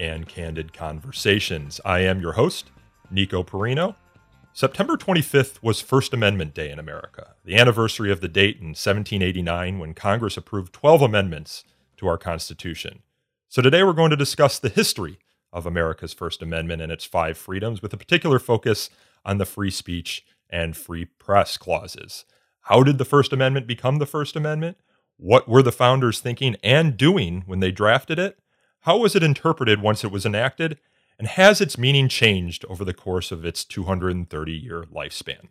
and candid conversations. I am your host, Nico Perino. September 25th was First Amendment Day in America, the anniversary of the date in 1789 when Congress approved 12 amendments to our Constitution. So today we're going to discuss the history of America's First Amendment and its five freedoms, with a particular focus on the free speech and free press clauses. How did the First Amendment become the First Amendment? What were the founders thinking and doing when they drafted it? How was it interpreted once it was enacted? And has its meaning changed over the course of its 230 year lifespan?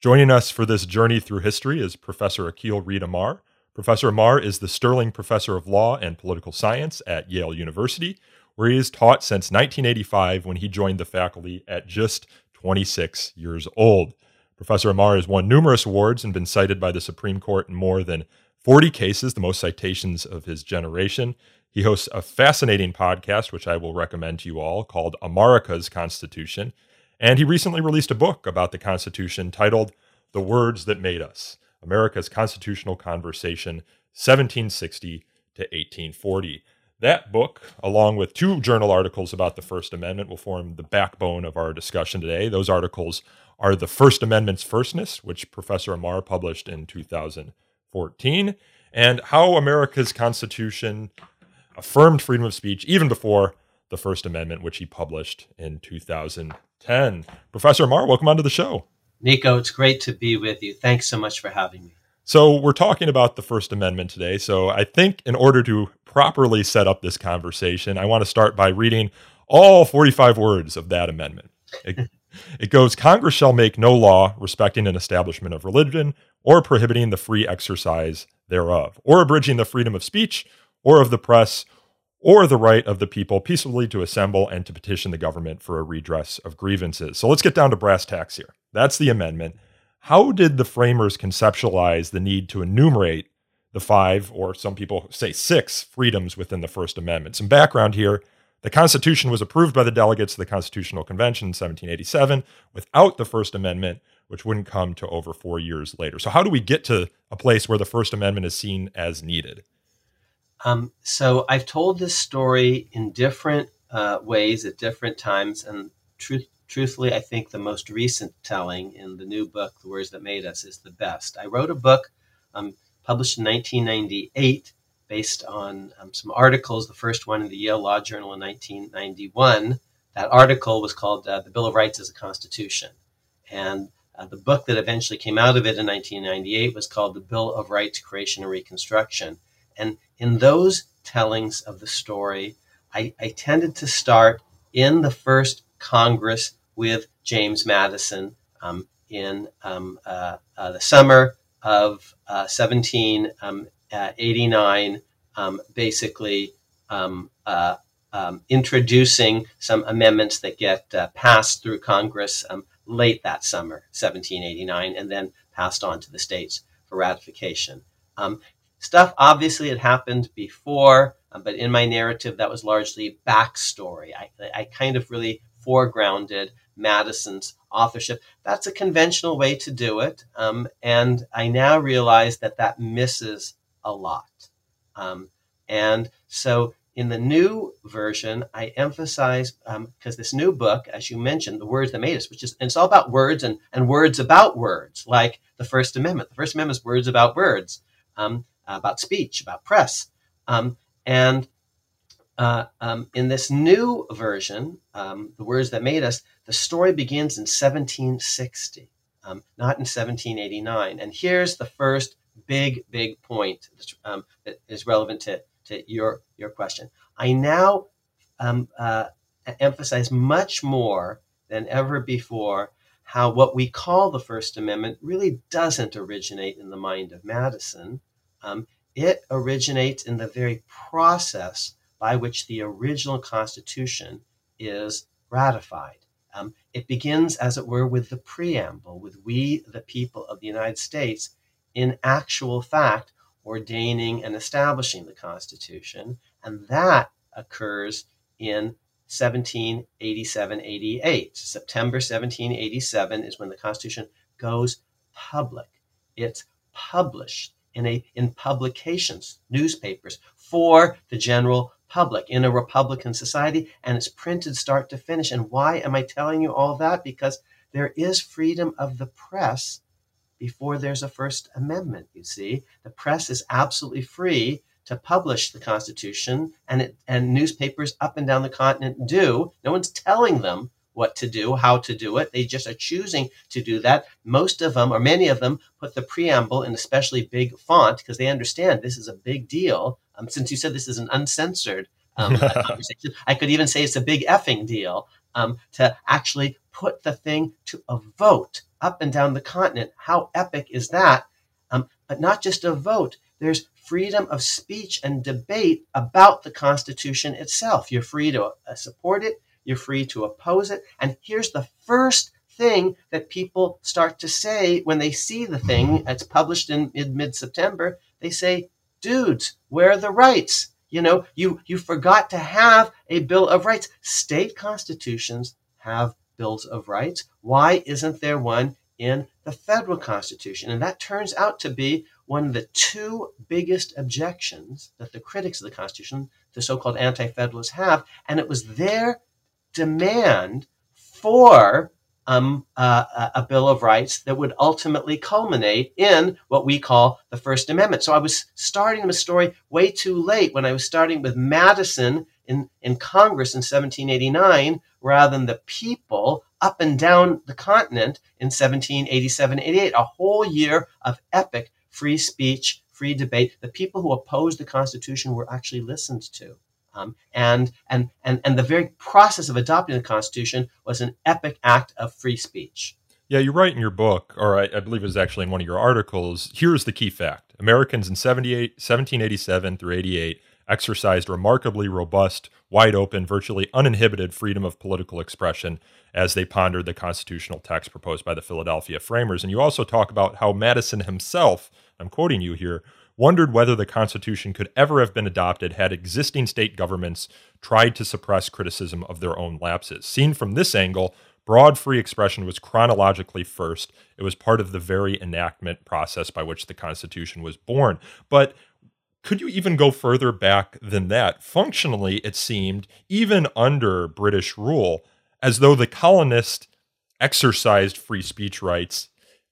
Joining us for this journey through history is Professor Akhil Reed Amar. Professor Amar is the Sterling Professor of Law and Political Science at Yale University, where he has taught since 1985 when he joined the faculty at just 26 years old. Professor Amar has won numerous awards and been cited by the Supreme Court in more than 40 cases, the most citations of his generation. He hosts a fascinating podcast, which I will recommend to you all, called America's Constitution. And he recently released a book about the Constitution titled The Words That Made Us America's Constitutional Conversation, 1760 to 1840. That book, along with two journal articles about the First Amendment, will form the backbone of our discussion today. Those articles are The First Amendment's Firstness, which Professor Amar published in 2014, and How America's Constitution affirmed freedom of speech even before the First Amendment, which he published in 2010. Professor Amar, welcome onto the show. Nico, it's great to be with you. Thanks so much for having me. So, we're talking about the First Amendment today. So, I think in order to properly set up this conversation, I want to start by reading all 45 words of that amendment. It, it goes Congress shall make no law respecting an establishment of religion or prohibiting the free exercise thereof, or abridging the freedom of speech or of the press or the right of the people peaceably to assemble and to petition the government for a redress of grievances. So let's get down to brass tacks here. That's the amendment. How did the framers conceptualize the need to enumerate the five, or some people say six, freedoms within the First Amendment? Some background here. The Constitution was approved by the delegates of the Constitutional Convention in 1787 without the First Amendment, which wouldn't come to over four years later. So, how do we get to a place where the First Amendment is seen as needed? Um, so I've told this story in different uh, ways at different times, and truth, truthfully, I think the most recent telling in the new book, "The Words That Made Us," is the best. I wrote a book um, published in 1998 based on um, some articles. The first one in the Yale Law Journal in 1991. That article was called uh, "The Bill of Rights as a Constitution," and uh, the book that eventually came out of it in 1998 was called "The Bill of Rights: Creation and Reconstruction." And in those tellings of the story, I, I tended to start in the first Congress with James Madison um, in um, uh, uh, the summer of uh, 1789, um, um, basically um, uh, introducing some amendments that get uh, passed through Congress late that summer, 1789, and then passed on to the states for ratification. Um, Stuff obviously had happened before, um, but in my narrative, that was largely backstory. I, I kind of really foregrounded Madison's authorship. That's a conventional way to do it. Um, and I now realize that that misses a lot. Um, and so in the new version, I emphasize, because um, this new book, as you mentioned, The Words That Made Us, which is, it's all about words and, and words about words, like the First Amendment. The First Amendment is words about words. Um, about speech, about press. Um, and uh, um, in this new version, um, The Words That Made Us, the story begins in 1760, um, not in 1789. And here's the first big, big point um, that is relevant to, to your, your question. I now um, uh, emphasize much more than ever before how what we call the First Amendment really doesn't originate in the mind of Madison. Um, it originates in the very process by which the original Constitution is ratified. Um, it begins, as it were, with the preamble, with we, the people of the United States, in actual fact, ordaining and establishing the Constitution. And that occurs in 1787 88. September 1787 is when the Constitution goes public. It's published in a in publications, newspapers for the general public in a Republican society, and it's printed start to finish. And why am I telling you all that? Because there is freedom of the press before there's a First Amendment. You see, the press is absolutely free to publish the Constitution, and it, and newspapers up and down the continent do. No one's telling them what to do, how to do it. They just are choosing to do that. Most of them, or many of them, put the preamble in especially big font because they understand this is a big deal. Um, since you said this is an uncensored um, conversation, I could even say it's a big effing deal um, to actually put the thing to a vote up and down the continent. How epic is that? Um, but not just a vote. There's freedom of speech and debate about the Constitution itself. You're free to uh, support it you're free to oppose it. And here's the first thing that people start to say when they see the thing. It's published in mid September. They say, dudes, where are the rights? You know, you, you forgot to have a Bill of Rights. State constitutions have bills of rights. Why isn't there one in the federal constitution? And that turns out to be one of the two biggest objections that the critics of the Constitution, the so called anti federalists, have. And it was their demand for um, uh, a Bill of Rights that would ultimately culminate in what we call the First Amendment. So I was starting the story way too late when I was starting with Madison in, in Congress in 1789 rather than the people up and down the continent in 1787 88. A whole year of epic free speech, free debate. The people who opposed the Constitution were actually listened to. Um, and, and, and, and the very process of adopting the Constitution was an epic act of free speech. Yeah, you write in your book, or I, I, believe it was actually in one of your articles. Here's the key fact Americans in 1787 through 88 exercised remarkably robust, wide open, virtually uninhibited freedom of political expression as they pondered the constitutional text proposed by the Philadelphia framers. And you also talk about how Madison himself, I'm quoting you here, wondered whether the Constitution could ever have been adopted had existing state governments tried to suppress criticism of their own lapses. Seen from this angle, broad free expression was chronologically first. It was part of the very enactment process by which the Constitution was born. But could you even go further back than that? Functionally, it seemed, even under British rule, as though the colonists exercised free speech rights,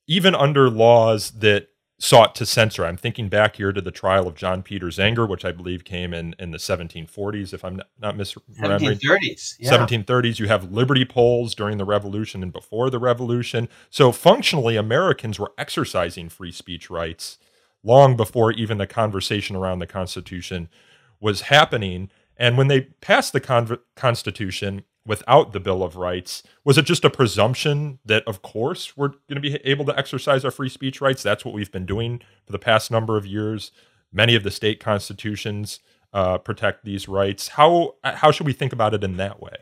even under laws that sought to censor. I'm thinking back here to the trial of John Peter Zenger, which I believe came in, in the 1740s, if I'm not, not misremembering. 1730s. Yeah. 1730s. You have liberty poles during the Revolution and before the Revolution. So functionally, Americans were exercising free speech rights long before even the conversation around the Constitution was happening. And when they passed the con- Constitution, without the Bill of Rights? Was it just a presumption that, of course, we're going to be able to exercise our free speech rights? That's what we've been doing for the past number of years. Many of the state constitutions uh, protect these rights. How how should we think about it in that way?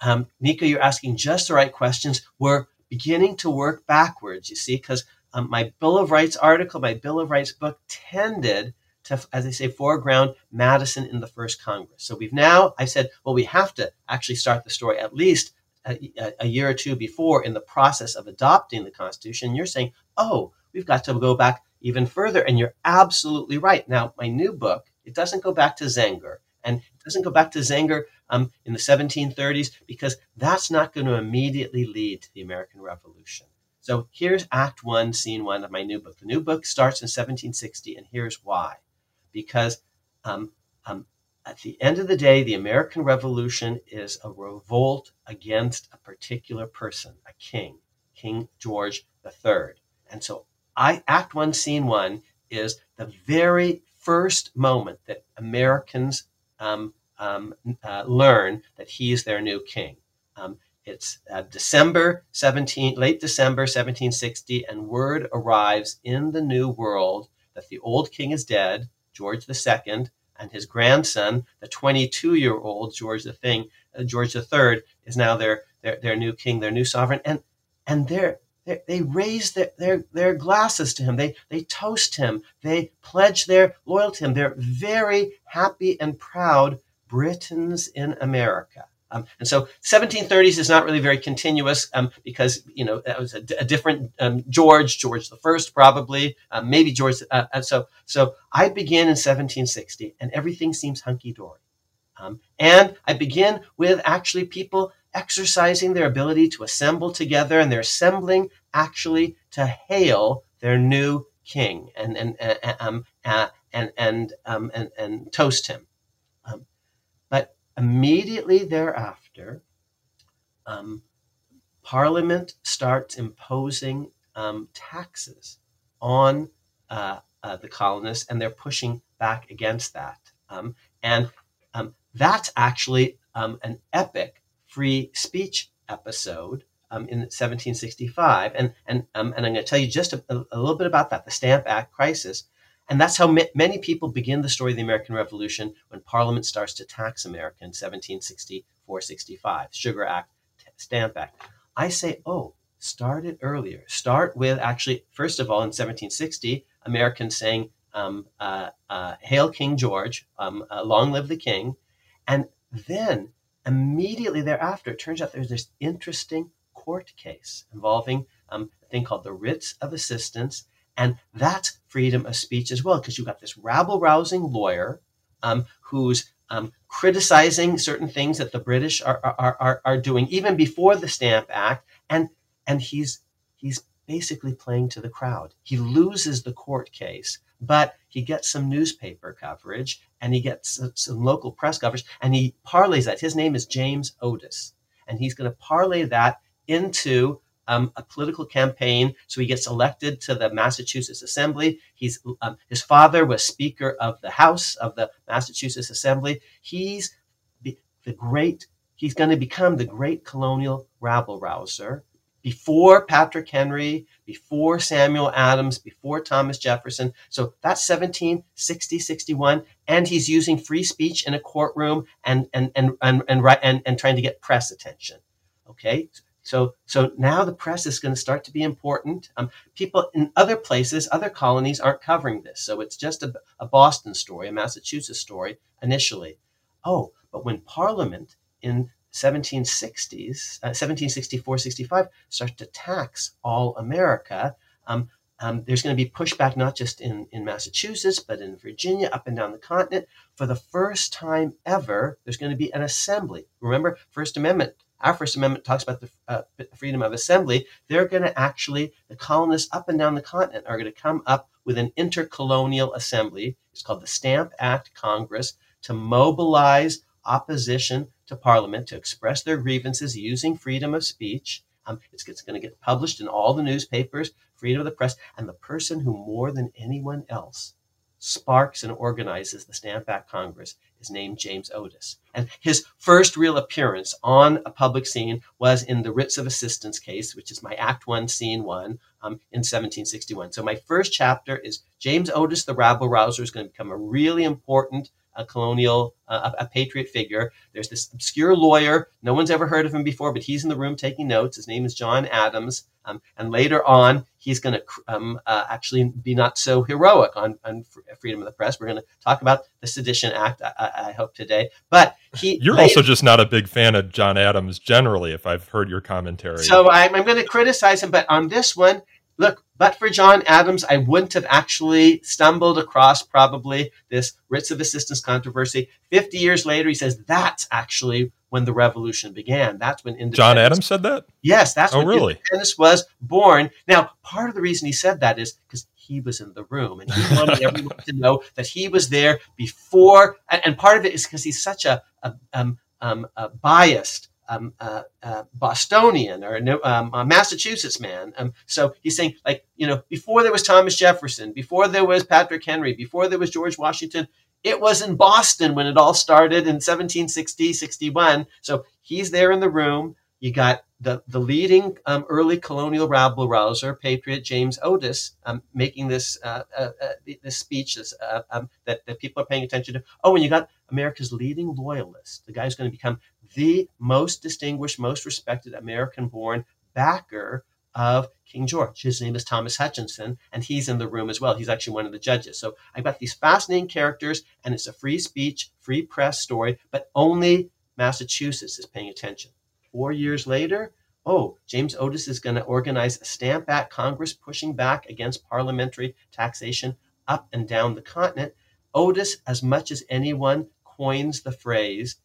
Um, Nico, you're asking just the right questions. We're beginning to work backwards. You see, because um, my Bill of Rights article, my Bill of Rights book, tended to, as I say, foreground Madison in the first Congress. So we've now, I said, well, we have to actually start the story at least a, a, year or two before in the process of adopting the Constitution. You're saying, oh, we've got to go back even further. And you're absolutely right. Now, my new book, it doesn't go back to Zenger. And it doesn't go back to Zenger um, in the 1730s because that's not going to immediately lead to the American Revolution. So here's Act One, Scene One of my new book. The new book starts in 1760, and here's why because um, um, at the end of the day, the American Revolution is a revolt against a particular person, a king, King George III. And so, I Act One, Scene One is the very first moment that Americans um, um, uh, learn that he is their new king. Um, it's uh, December 17, late December 1760, and word arrives in the New World that the old king is dead, George II, and his grandson, the 22 year old George the Thing, uh, George III, is now their their, their new king, their new sovereign, and and they're, they're they raise their, their their glasses to him. They they toast him. They pledge their loyalty to him. They're very happy and proud Britons in America. Um, and so 1730s is not really very continuous um, because you know that was a, different um, George, George the First probably, um, maybe George. Uh, and so so I begin in 1760, and everything seems hunky dory. Um, and I begin with actually people exercising their ability to assemble together, and they're assembling actually to hail their new king and and and um, uh, and, and, and, and toast him. Immediately thereafter, um, Parliament starts imposing um, taxes on uh, uh, the colonists, and they're pushing back against that. Um, and um, that's actually um, an epic free speech episode um, in 1765. And, and, and I'm going to tell you just a, a little bit about that the Stamp Act crisis. And that's how many people begin the story of the American Revolution when Parliament starts to tax America in 1764 65, Sugar Act, Stamp Act. I say, oh, start it earlier. Start with actually, first of all, in 1760, Americans saying, um, uh, uh, Hail King George, um, uh, long live the king. And then immediately thereafter, it turns out there's this interesting court case involving um, a thing called the writs of assistance and that's freedom of speech as well, because you've got this rabble rousing lawyer um, who's um, criticizing certain things that the British are, are, are, are doing even before the Stamp Act. And, and he's, he's basically playing to the crowd. He loses the court case, but he gets some newspaper coverage and he gets some local press coverage and he parlays that. His name is James Otis. And he's going to parlay that into um, a political campaign. So he gets elected to the Massachusetts Assembly. He's um, his father was Speaker of the House of the Massachusetts Assembly. He's the great. He's going to become the great colonial rabble rouser before Patrick Henry, before Samuel Adams, before Thomas Jefferson. So that's 1760, 61. And he's using free speech in a courtroom and, and, and, and, and, and, and trying to get press attention. Okay. So, so now the press is going to start to be important. Um, people in other places, other colonies aren't covering this. So it's just a, a Boston story, a Massachusetts story initially. Oh, but when Parliament in 1760s, uh, 1764, 65 starts to tax all America, um, um, there's going to be pushback not just in, in Massachusetts, but in Virginia, up and down the continent. For the first time ever, there's going to be an assembly. Remember, First Amendment our First Amendment talks about the uh, freedom of assembly. They're going to actually, the colonists up and down the continent are going to come up with an intercolonial assembly. It's called the Stamp Act Congress to mobilize opposition to Parliament to express their grievances using freedom of speech. Um, it's, it's going to get published in all the newspapers, freedom of the press, and the person who more than anyone else sparks and organizes the Stamp Act Congress is named James Otis. And his first real appearance on a public scene was in the Writs of Assistance case, which is my Act One, Scene One, um, in 1761. So my first chapter is James Otis, the rabble rouser, is going to become a really important a colonial, uh, a, a, patriot figure. There's this obscure lawyer. No one's ever heard of him before, but he's in the room taking notes. His name is John Adams. Um, and later on, he's going to um, uh, actually be not so heroic on, on, freedom of the press. We're going to talk about the Sedition Act, I, I hope, today. But he. You're later, also just not a big fan of John Adams generally, if I've heard your commentary. So I'm, I'm going to criticize him, but on this one, look, but for John Adams, I wouldn't have actually stumbled across probably this writs of assistance controversy. 50 years later, he says that's actually when the revolution began. That's when independence. John Adams said that? Yes, that's oh, when really? independence was born. Now, part of the reason he said that is because he was in the room and he wanted everyone to know that he was there before. And, and part of it is because he's such a, a, um, um, a biased um, uh, uh, Bostonian or um, a Massachusetts man. Um, so he's saying, like, you know, before there was Thomas Jefferson, before there was Patrick Henry, before there was George Washington, it was in Boston when it all started in 1760, 61. So he's there in the room. You got the, the leading um, early colonial rabble rouser, patriot James Otis, um, making this uh, uh, this speech that, that people are paying attention to. Oh, and you got America's leading loyalist, the guy who's going to become the most distinguished, most respected American born backer of King George. His name is Thomas Hutchinson, and he's in the room as well. He's actually one of the judges. So I've got these fascinating characters, and it's a free speech, free press story, but only Massachusetts is paying attention. Four years later, oh, James Otis is going to organize a Stamp Act Congress pushing back against parliamentary taxation up and down the continent. Otis, as much as anyone, coins the phrase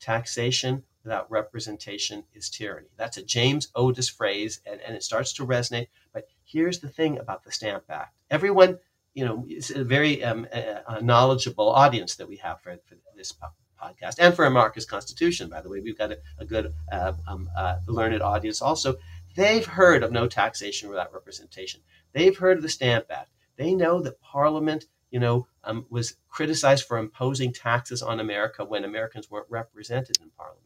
taxation without representation is tyranny. That's a James Otis phrase, and, and it starts to resonate. But here's the thing about the Stamp Act everyone, you know, it's a very um, knowledgeable audience that we have for, for this podcast and for a America's Constitution, by the way. We've got a, a good, uh, um, uh, learned audience also. They've heard of no taxation without representation. They've heard of the Stamp Act. They know that Parliament you know, um, was criticized for imposing taxes on America when Americans weren't represented in Parliament.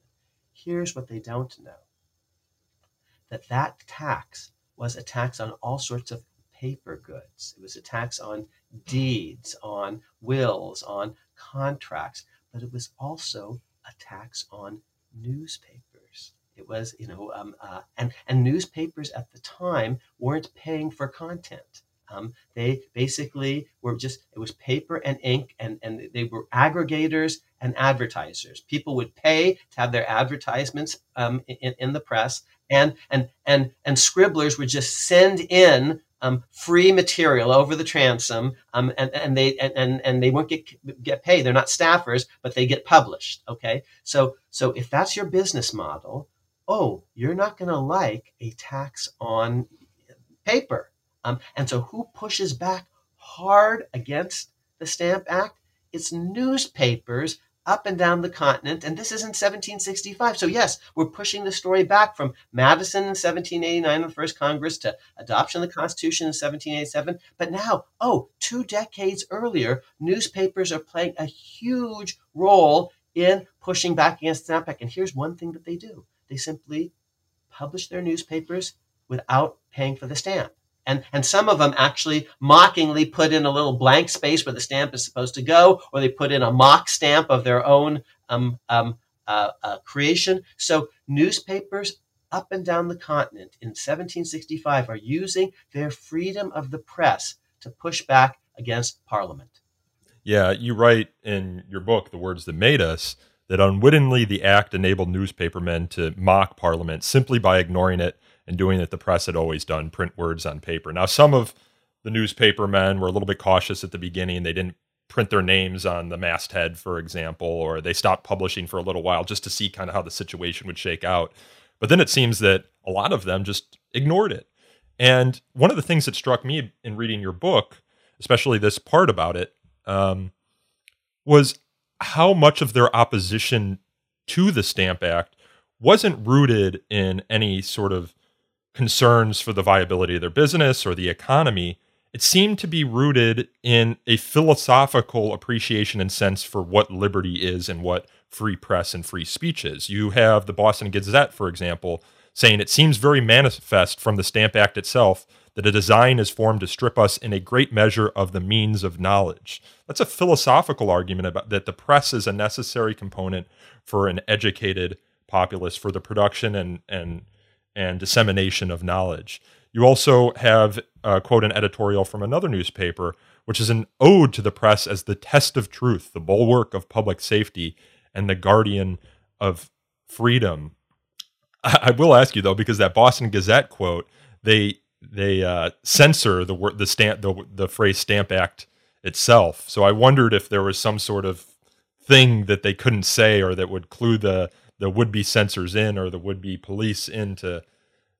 Here's what they don't know that that tax was a tax on all sorts of paper goods. It was a tax on deeds, on wills, on contracts, but it was also a tax on newspapers. It was, you know, um, uh, and and newspapers at the time weren't paying for content. Um, they basically were just it was paper and ink, and and they were aggregators and advertisers. People would pay to have their advertisements um, in, in the press, and and and and scribblers would just send in um, free material over the transom, um, and, and they and, and they won't get get paid. They're not staffers, but they get published. Okay, so so if that's your business model, oh, you're not going to like a tax on paper. Um, and so, who pushes back hard against the Stamp Act? It's newspapers up and down the continent. And this is in 1765. So, yes, we're pushing the story back from Madison in 1789, the first Congress, to adoption of the Constitution in 1787. But now, oh, two decades earlier, newspapers are playing a huge role in pushing back against the Stamp Act. And here's one thing that they do they simply publish their newspapers without paying for the stamp. And, and some of them actually mockingly put in a little blank space where the stamp is supposed to go, or they put in a mock stamp of their own um, um, uh, uh, creation. So newspapers up and down the continent in 1765 are using their freedom of the press to push back against Parliament. Yeah, you write in your book, The Words That Made Us, that unwittingly the act enabled newspapermen to mock Parliament simply by ignoring it and doing it the press had always done print words on paper. Now, some of the newspaper men were a little bit cautious at the beginning. They didn't print their names on the masthead, for example, or they stopped publishing for a little while just to see kind of how the situation would shake out. But then it seems that a lot of them just ignored it. And one of the things that struck me in reading your book, especially this part about it, um, was how much of their opposition to the Stamp Act wasn't rooted in any sort of concerns for the viability of their business or the economy, it seemed to be rooted in a philosophical appreciation and sense for what liberty is and what free press and free speech is. You have the Boston Gazette, for example, saying it seems very manifest from the Stamp Act itself that a design is formed to strip us in a great measure of the means of knowledge. That's a philosophical argument about that the press is a necessary component for an educated populace for the production and and and dissemination of knowledge. You also have, uh, quote, an editorial from another newspaper, which is an ode to the press as the test of truth, the bulwark of public safety, and the guardian of freedom. I, I will ask you though, because that Boston Gazette quote, they they uh, censor the word the stamp the, the phrase Stamp Act itself. So I wondered if there was some sort of thing that they couldn't say or that would clue the the would be censors in or the would be police into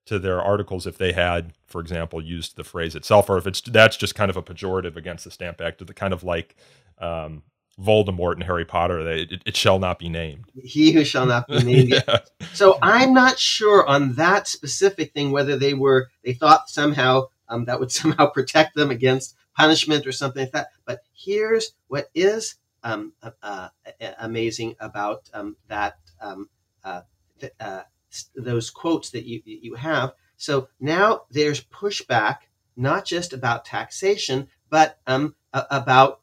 to their articles if they had, for example, used the phrase itself, or if it's that's just kind of a pejorative against the Stamp Act, or the kind of like um, Voldemort and Harry Potter, they, it, it, shall not be named. He who shall not be named. yeah. So I'm not sure on that specific thing whether they were they thought somehow um, that would somehow protect them against punishment or something like that. But here's what is um, uh, uh, amazing about um, that um, th- uh, those quotes that you you have. So now there's pushback, not just about taxation, but um, about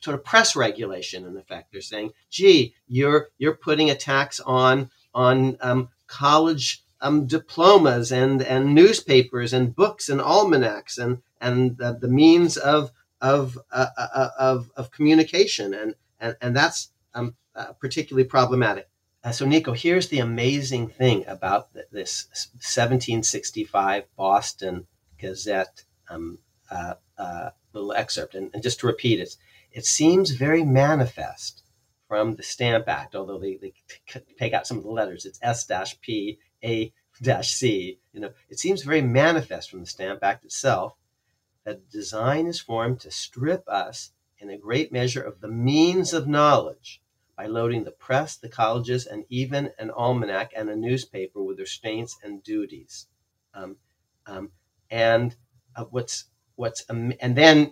sort of press regulation. In effect, they're saying, "Gee, you're you're putting a tax on on um, college um, diplomas and and newspapers and books and almanacs and and the, the means of of, uh, uh, uh of of communication and and and that's um, uh, particularly problematic. Uh, so Nico, here's the amazing thing about this 1765 Boston Gazette um, uh, little excerpt, and, and, just to repeat it, it seems very manifest from the Stamp Act, although they, they take out some of the letters. It's S-P A C. You know, it seems very manifest from the Stamp Act itself that design is formed to strip us in a great measure of the means of knowledge by loading the press, the colleges, and even an almanac and a newspaper with restraints and duties. Um, um, and uh, what's what's um, and then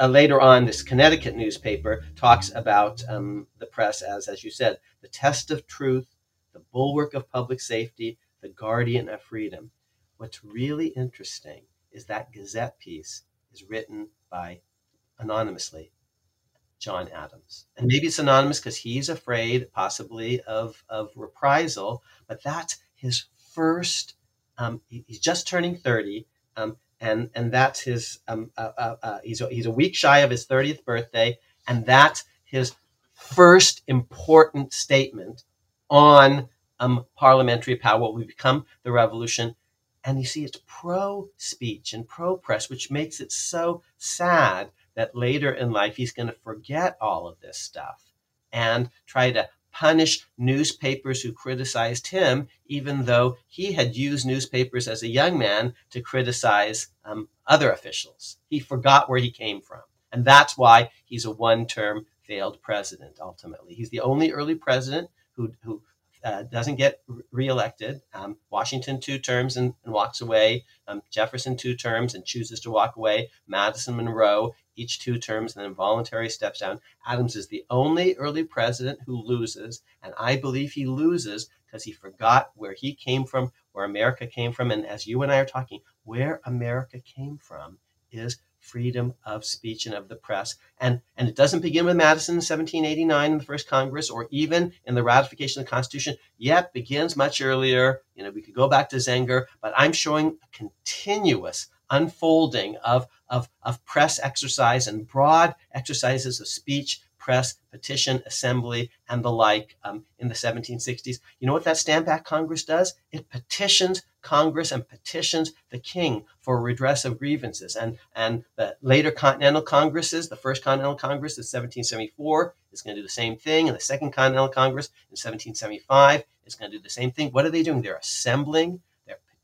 uh, later on, this Connecticut newspaper talks about um, the press as, as you said, the test of truth, the bulwark of public safety, the guardian of freedom. What's really interesting is that Gazette piece is written by anonymously John Adams. And maybe it's anonymous because he's afraid possibly of, of reprisal, but that's his first, um, he's just turning 30. Um, and, and that's his, um, uh, uh, uh, he's, a, he's a week shy of his 30th birthday. And that's his first important statement on um, parliamentary power, what we become the revolution. And you see, it's pro speech and pro press, which makes it so sad that later in life he's going to forget all of this stuff and try to punish newspapers who criticized him, even though he had used newspapers as a young man to criticize um, other officials. He forgot where he came from. And that's why he's a one term failed president, ultimately. He's the only early president who, who uh, doesn't get reelected. Um, Washington two terms and, and walks away. Um, Jefferson two terms and chooses to walk away. Madison Monroe each two terms and then voluntary steps down. Adams is the only early president who loses, and I believe he loses because he forgot where he came from, where America came from, and as you and I are talking, where America came from is freedom of speech and of the press. And, and it doesn't begin with Madison in 1789 in the first Congress or even in the ratification of the Constitution, yet begins much earlier. You know, we could go back to Zenger, but I'm showing a continuous unfolding of, of, of press exercise and broad exercises of speech, press, petition, assembly, and the like um, in the 1760s. You know what that Stamp Act Congress does? It petitions Congress and petitions the king for redress of grievances. And, and the later Continental Congresses, the first Continental Congress in 1774 is going to do the same thing, and the second Continental Congress in 1775 is going to do the same thing. What are they doing? They're assembling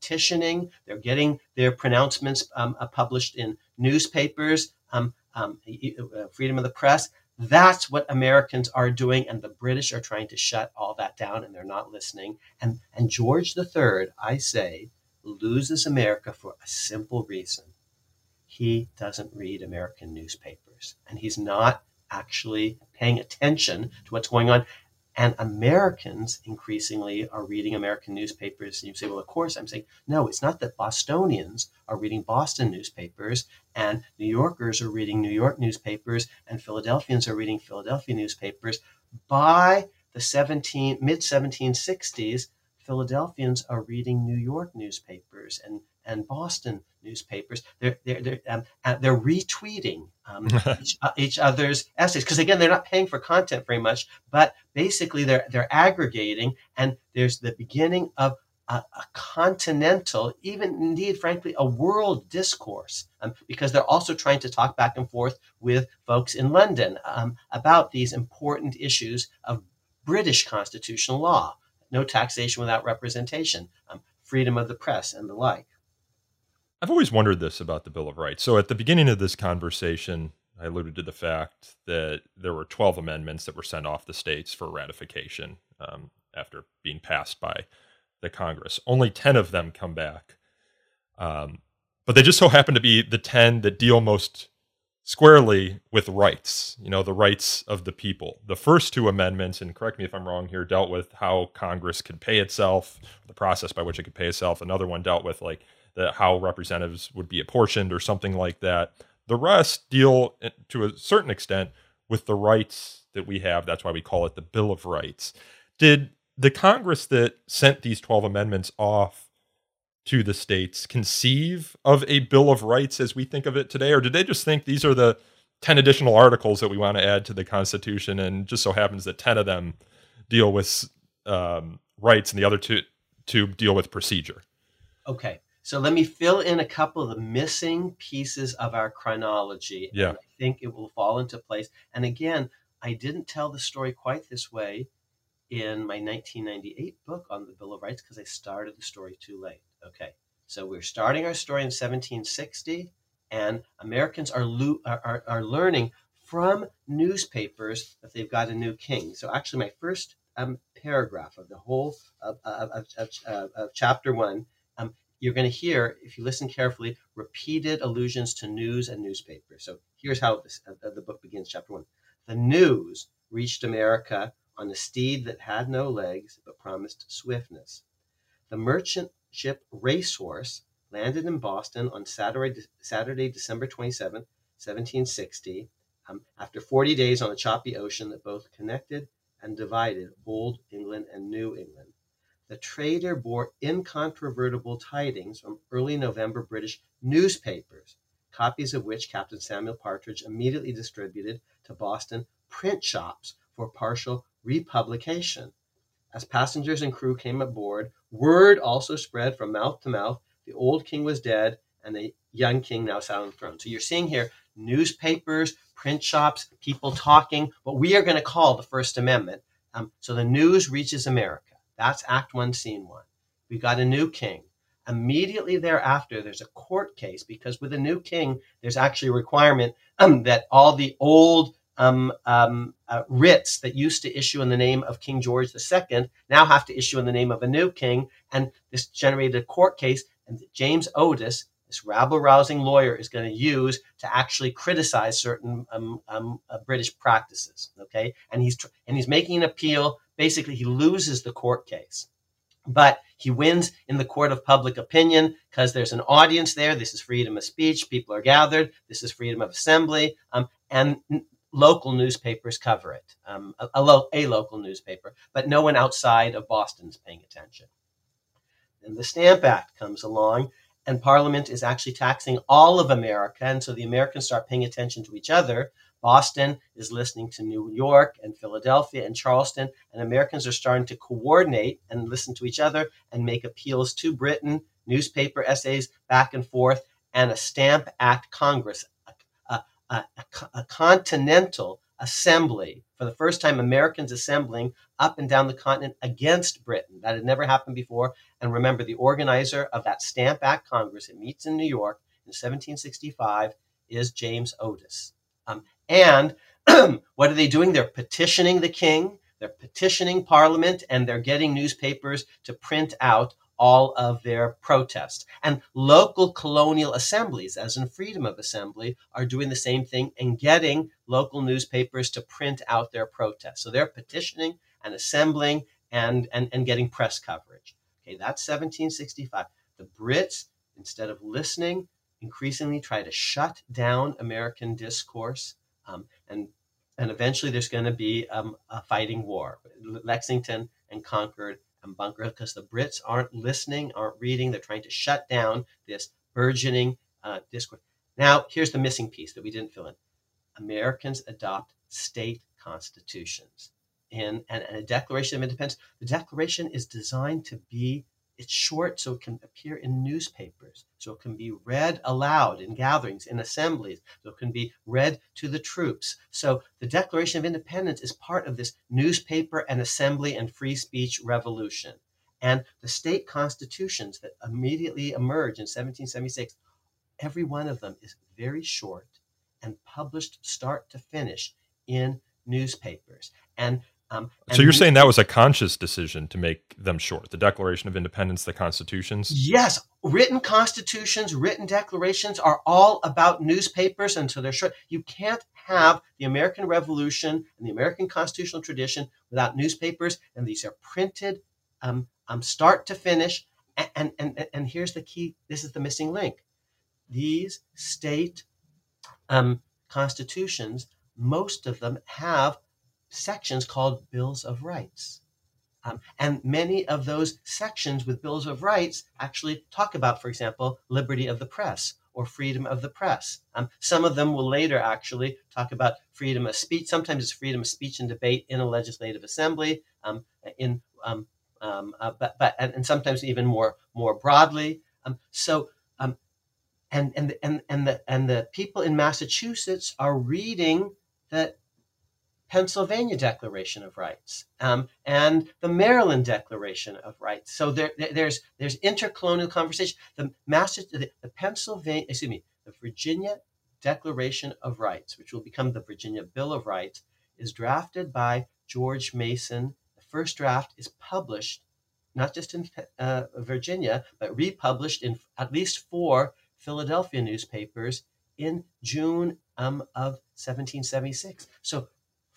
petitioning. They're getting their pronouncements um, uh, published in newspapers, um, um, uh, freedom of the press. That's what Americans are doing, and the British are trying to shut all that down, and they're not listening. And and George III, I say, loses America for a simple reason: he doesn't read American newspapers, and he's not actually paying attention to what's going on. And Americans increasingly are reading American newspapers. And you say, well, of course. I'm saying, no, it's not that Bostonians are reading Boston newspapers and New Yorkers are reading New York newspapers and Philadelphians are reading Philadelphia newspapers. By the 17, mid 1760s, Philadelphians are reading New York newspapers and, and Boston newspapers. They're they're they're, um, uh, they're retweeting um, each, uh, each, other's essays because again they're not paying for content very much, but basically they're they're aggregating, and there's the beginning of a, a continental, even indeed, frankly, a world discourse, um, because they're also trying to talk back and forth with folks in London um, about these important issues of British constitutional law, no taxation without representation, um, freedom of the press, and the like. I've always wondered this about the Bill of Rights. So at the beginning of this conversation, I alluded to the fact that there were 12 amendments that were sent off the states for ratification um, after being passed by the Congress. Only 10 of them come back. Um, but they just so happen to be the 10 that deal most squarely with rights, you know, the rights of the people. The first two amendments, and correct me if I'm wrong here, dealt with how Congress could pay itself, the process by which it could pay itself. Another one dealt with like the, how representatives would be apportioned or something like that. The rest deal eh, to a certain extent with the rights that we have. That's why we call it the Bill of Rights. Did the Congress that sent these 12 amendments off to the states conceive of a Bill of Rights as we think of it today? Or did they just think these are the 10 additional articles that we want to add to the Constitution? And just so happens that 10 of them deal with um, rights and the other two, two deal with procedure. Okay. So let me fill in a couple of the missing pieces of our chronology. Yeah. I think it will fall into place. And again, I didn't tell the story quite this way in my 1998 book on the Bill of Rights because I started the story too late. Okay. So we're starting our story in 1760, and Americans are, lo- are, are, learning from newspapers that they've got a new king. So actually, my first um, paragraph of the whole of, of, of, of chapter one um, you're going to hear, if you listen carefully, repeated allusions to news and newspapers. So here's how this, uh, the book begins, chapter one. The news reached America on a steed that had no legs but promised swiftness. The merchant ship Racehorse landed in Boston on Saturday, Saturday December 27, 1760, um, after 40 days on a choppy ocean that both connected and divided Old England and New England. The trader bore incontrovertible tidings from early November British newspapers, copies of which Captain Samuel Partridge immediately distributed to Boston print shops for partial republication. As passengers and crew came aboard, word also spread from mouth to mouth the old king was dead and the young king now sat on the throne. So you're seeing here newspapers, print shops, people talking, what we are going to call the First Amendment. Um, so the news reaches America. That's Act One, Scene One. We got a new king. Immediately thereafter, there's a court case because with a new king, there's actually a requirement um, that all the old um, um, uh, writs that used to issue in the name of King George II now have to issue in the name of a new king. And this generated a court case, and James Otis, this rabble rousing lawyer, is going to use to actually criticize certain um, um, uh, British practices. Okay, and he's tr- and he's making an appeal basically he loses the court case. But he wins in the court of public opinion because there's an audience there. This is freedom of speech. People are gathered. This is freedom of assembly. Um, and n- local newspapers cover it, um, a, a, lo- a local newspaper, but no one outside of Boston is paying attention. Then the Stamp Act comes along, and Parliament is actually taxing all of America. And so the Americans start paying attention to each other Boston is listening to New York and Philadelphia and Charleston, and Americans are starting to coordinate and listen to each other and make appeals to Britain, newspaper essays back and forth, and a Stamp Act Congress, a, a, a, a continental assembly. For the first time, Americans assembling up and down the continent against Britain. That had never happened before. And remember, the organizer of that Stamp Act Congress, it meets in New York in 1765, is James Otis. Um, and what are they doing? They're petitioning the king, they're petitioning parliament, and they're getting newspapers to print out all of their protests. And local colonial assemblies, as in freedom of assembly, are doing the same thing and getting local newspapers to print out their protests. So they're petitioning and assembling and, and, and getting press coverage. Okay, that's 1765. The Brits, instead of listening, increasingly try to shut down American discourse um, and and eventually there's going to be um, a fighting war, Lexington and Concord and Bunker because the Brits aren't listening, aren't reading. They're trying to shut down this burgeoning uh, discourse. Now, here's the missing piece that we didn't fill in: Americans adopt state constitutions. In, and, and a Declaration of Independence. The Declaration is designed to be it's short, so it can appear in newspapers, so it can be read aloud in gatherings, in assemblies, so it can be read to the troops. So the Declaration of Independence is part of this newspaper and assembly and free speech revolution. And the state constitutions that immediately emerge in 1776, every one of them is very short and published start to finish in newspapers. And um, so you're saying that was a conscious decision to make them short, the Declaration of Independence, the constitutions? Yes, written constitutions, written declarations are all about newspapers, and so they're short. You can't have the American Revolution and the American constitutional tradition without newspapers, and these are printed um, um, start to finish. And, and, and, and here's the key this is the missing link. These state um, constitutions, most of them have sections called Bills of Rights. Um, and many of those sections with Bills of Rights actually talk about, for example, liberty of the press or freedom of the press. Um, some of them will later actually talk about freedom of speech. Sometimes it's freedom of speech and debate in a legislative assembly. Um, in um, um, uh, but but and, and, sometimes even more more broadly. Um, so and and and and the and the people in Massachusetts are reading the Pennsylvania Declaration of Rights um, and the Maryland Declaration of Rights. So there, there's there's intercolonial conversation. The, the, the Pennsylvania, excuse me, the Virginia Declaration of Rights, which will become the Virginia Bill of Rights, is drafted by George Mason. The first draft is published not just in uh, Virginia, but republished in at least four Philadelphia newspapers in June um, of 1776. So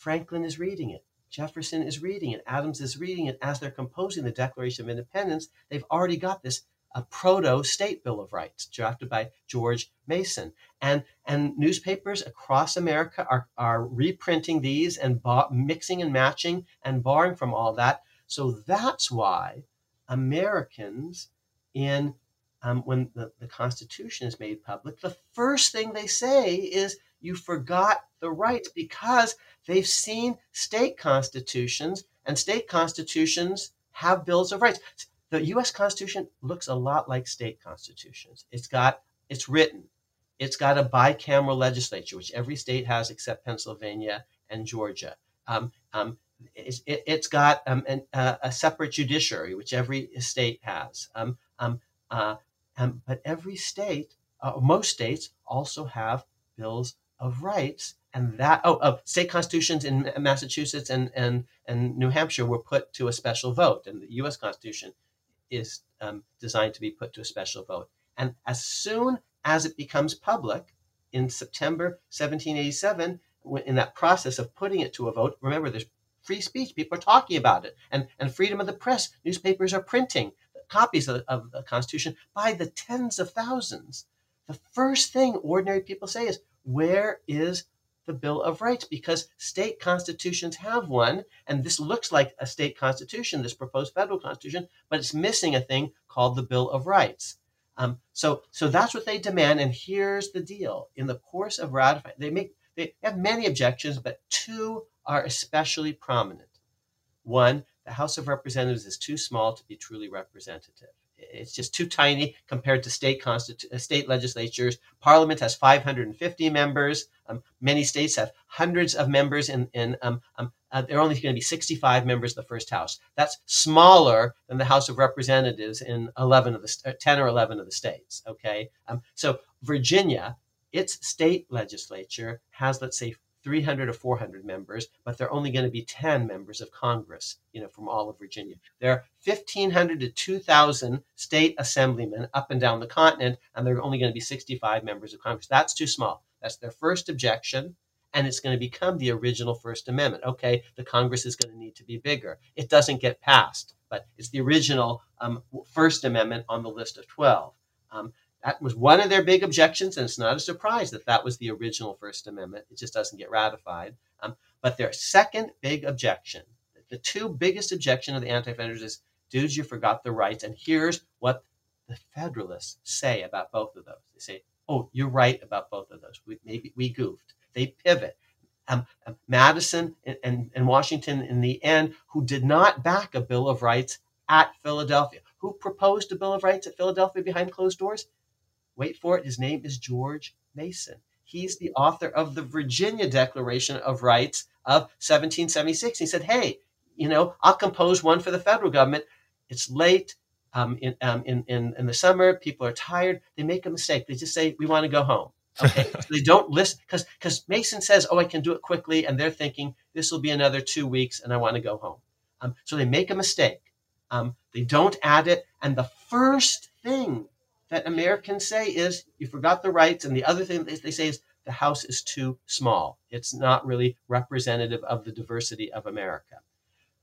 Franklin is reading it. Jefferson is reading it. Adams is reading it as they're composing the Declaration of Independence. They've already got this a proto state bill of rights drafted by George Mason. And, and newspapers across America are, are reprinting these and mixing and matching and borrowing from all that. So that's why Americans in um, when the, the Constitution is made public, the first thing they say is you forgot the rights because they've seen state constitutions and state constitutions have bills of rights. The US Constitution looks a lot like state constitutions. It's got it's written. It's got a bicameral legislature, which every state has except Pennsylvania and Georgia. Um, um, it's, it, has got um, an, uh, a separate judiciary, which every state has. Um, um, uh, um, but every state, uh, most states, also have bills of rights and that oh, oh state constitutions in massachusetts and, and, and new hampshire were put to a special vote and the us constitution is um, designed to be put to a special vote. And as soon as it becomes public in september 1787 in that process of putting it to a vote remember there's free speech people are talking about it and, and freedom of the press newspapers are printing copies of, of the constitution by the tens of thousands. The first thing ordinary people say is where is the Bill of Rights? Because state constitutions have one, and this looks like a state constitution, this proposed federal constitution, but it's missing a thing called the Bill of Rights. Um, so, so that's what they demand. And here's the deal: in the course of ratifying, they make they have many objections, but two are especially prominent. One, the House of Representatives is too small to be truly representative it's just too tiny compared to state constitu- uh, state legislatures. Parliament has 550 members. Um, many states have hundreds of members. In, in um, um, uh, there are only going to be 65 members of the first house. That's smaller than the House of Representatives in 11 of the uh, 10 or 11 of the states. Okay, um, so Virginia, its state legislature has let's say 300 or 400 members, but there are only going to be 10 members of Congress, you know, from all of Virginia. There are 1,500 to 2,000 state assemblymen up and down the continent, and there are only going to be 65 members of Congress. That's too small. That's their first objection, and it's going to become the original First Amendment. Okay, the Congress is going to need to be bigger. It doesn't get passed, but it's the original um, First Amendment on the list of 12. Um, that was one of their big objections, and it's not a surprise that that was the original First Amendment. It just doesn't get ratified. Um, but their second big objection, the two biggest objection of the anti-federalists is, dudes, you forgot the rights. And here's what the Federalists say about both of those. They say, oh, you're right about both of those. We, maybe we goofed. They pivot. Um, um, Madison and, and, and Washington, in the end, who did not back a Bill of Rights at Philadelphia, who proposed a Bill of Rights at Philadelphia behind closed doors, Wait for it. His name is George Mason. He's the author of the Virginia Declaration of Rights of 1776. He said, Hey, you know, I'll compose one for the federal government. It's late. Um, in, um, in, in, in the summer, people are tired. They make a mistake. They just say, We want to go home. Okay. so they don't listen because because Mason says, Oh, I can do it quickly. And they're thinking, This will be another two weeks and I want to go home. Um, so they make a mistake. Um, they don't add it. And the first thing that Americans say is you forgot the rights. And the other thing they say is the House is too small. It's not really representative of the diversity of America.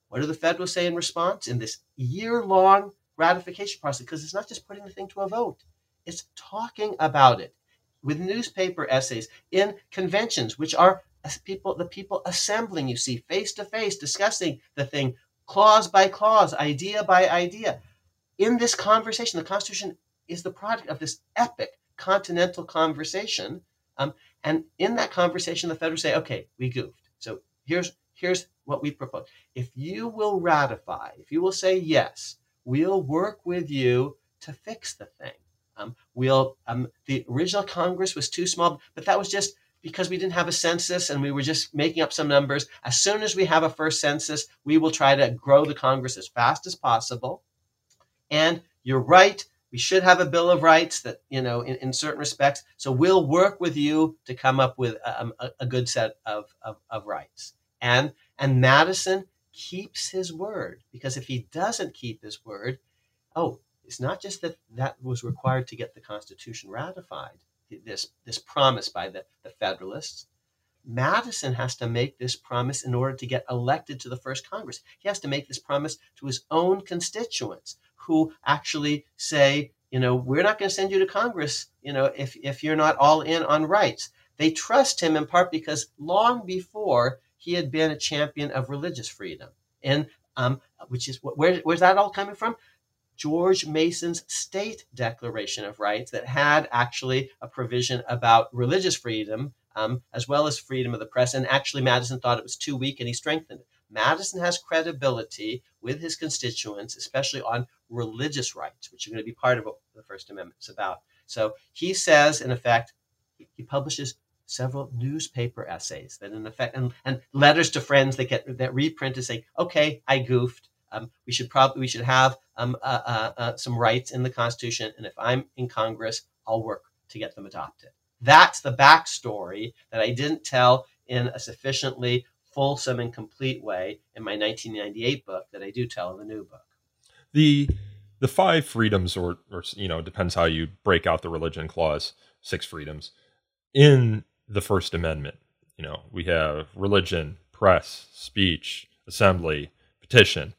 What do the Federalists say in response in this year long ratification process? Because it's not just putting the thing to a vote, it's talking about it with newspaper essays in conventions, which are people, the people assembling, you see, face to face, discussing the thing clause by clause, idea by idea. In this conversation, the Constitution is the product of this epic continental conversation. Um, and in that conversation, the Federals say, okay, we goofed. So here's here's what we propose. If you will ratify, if you will say yes, we'll work with you to fix the thing. Um, we'll um, the original Congress was too small, but that was just because we didn't have a census and we were just making up some numbers. As soon as we have a first census, we will try to grow the Congress as fast as possible. And you're right, we should have a Bill of Rights that, you know, in, in certain respects. So we'll work with you to come up with um, a, a, good set of, of, of rights. And, and Madison keeps his word because if he doesn't keep his word, oh, it's not just that that was required to get the Constitution ratified, this, this promise by the, the Federalists. Madison has to make this promise in order to get elected to the first Congress. He has to make this promise to his own constituents who actually say, you know, we're not going to send you to Congress, you know, if, if you're not all in on rights. They trust him in part because long before he had been a champion of religious freedom. And um, which is where, where's that all coming from? George Mason's state declaration of rights that had actually a provision about religious freedom um, as well as freedom of the press. And actually, Madison thought it was too weak and he strengthened it. Madison has credibility with his constituents, especially on religious rights, which are going to be part of what the First Amendment is about. So he says, in effect, he publishes several newspaper essays that, in effect, and, and letters to friends that get that reprint to say, "Okay, I goofed. Um, we should probably we should have um, uh, uh, uh, some rights in the Constitution, and if I'm in Congress, I'll work to get them adopted." That's the backstory that I didn't tell in a sufficiently fulsome and complete way in my 1998 book that I do tell in the new book. The the five freedoms, or or you know, depends how you break out the religion clause, six freedoms in the First Amendment. You know, we have religion, press, speech, assembly, petition.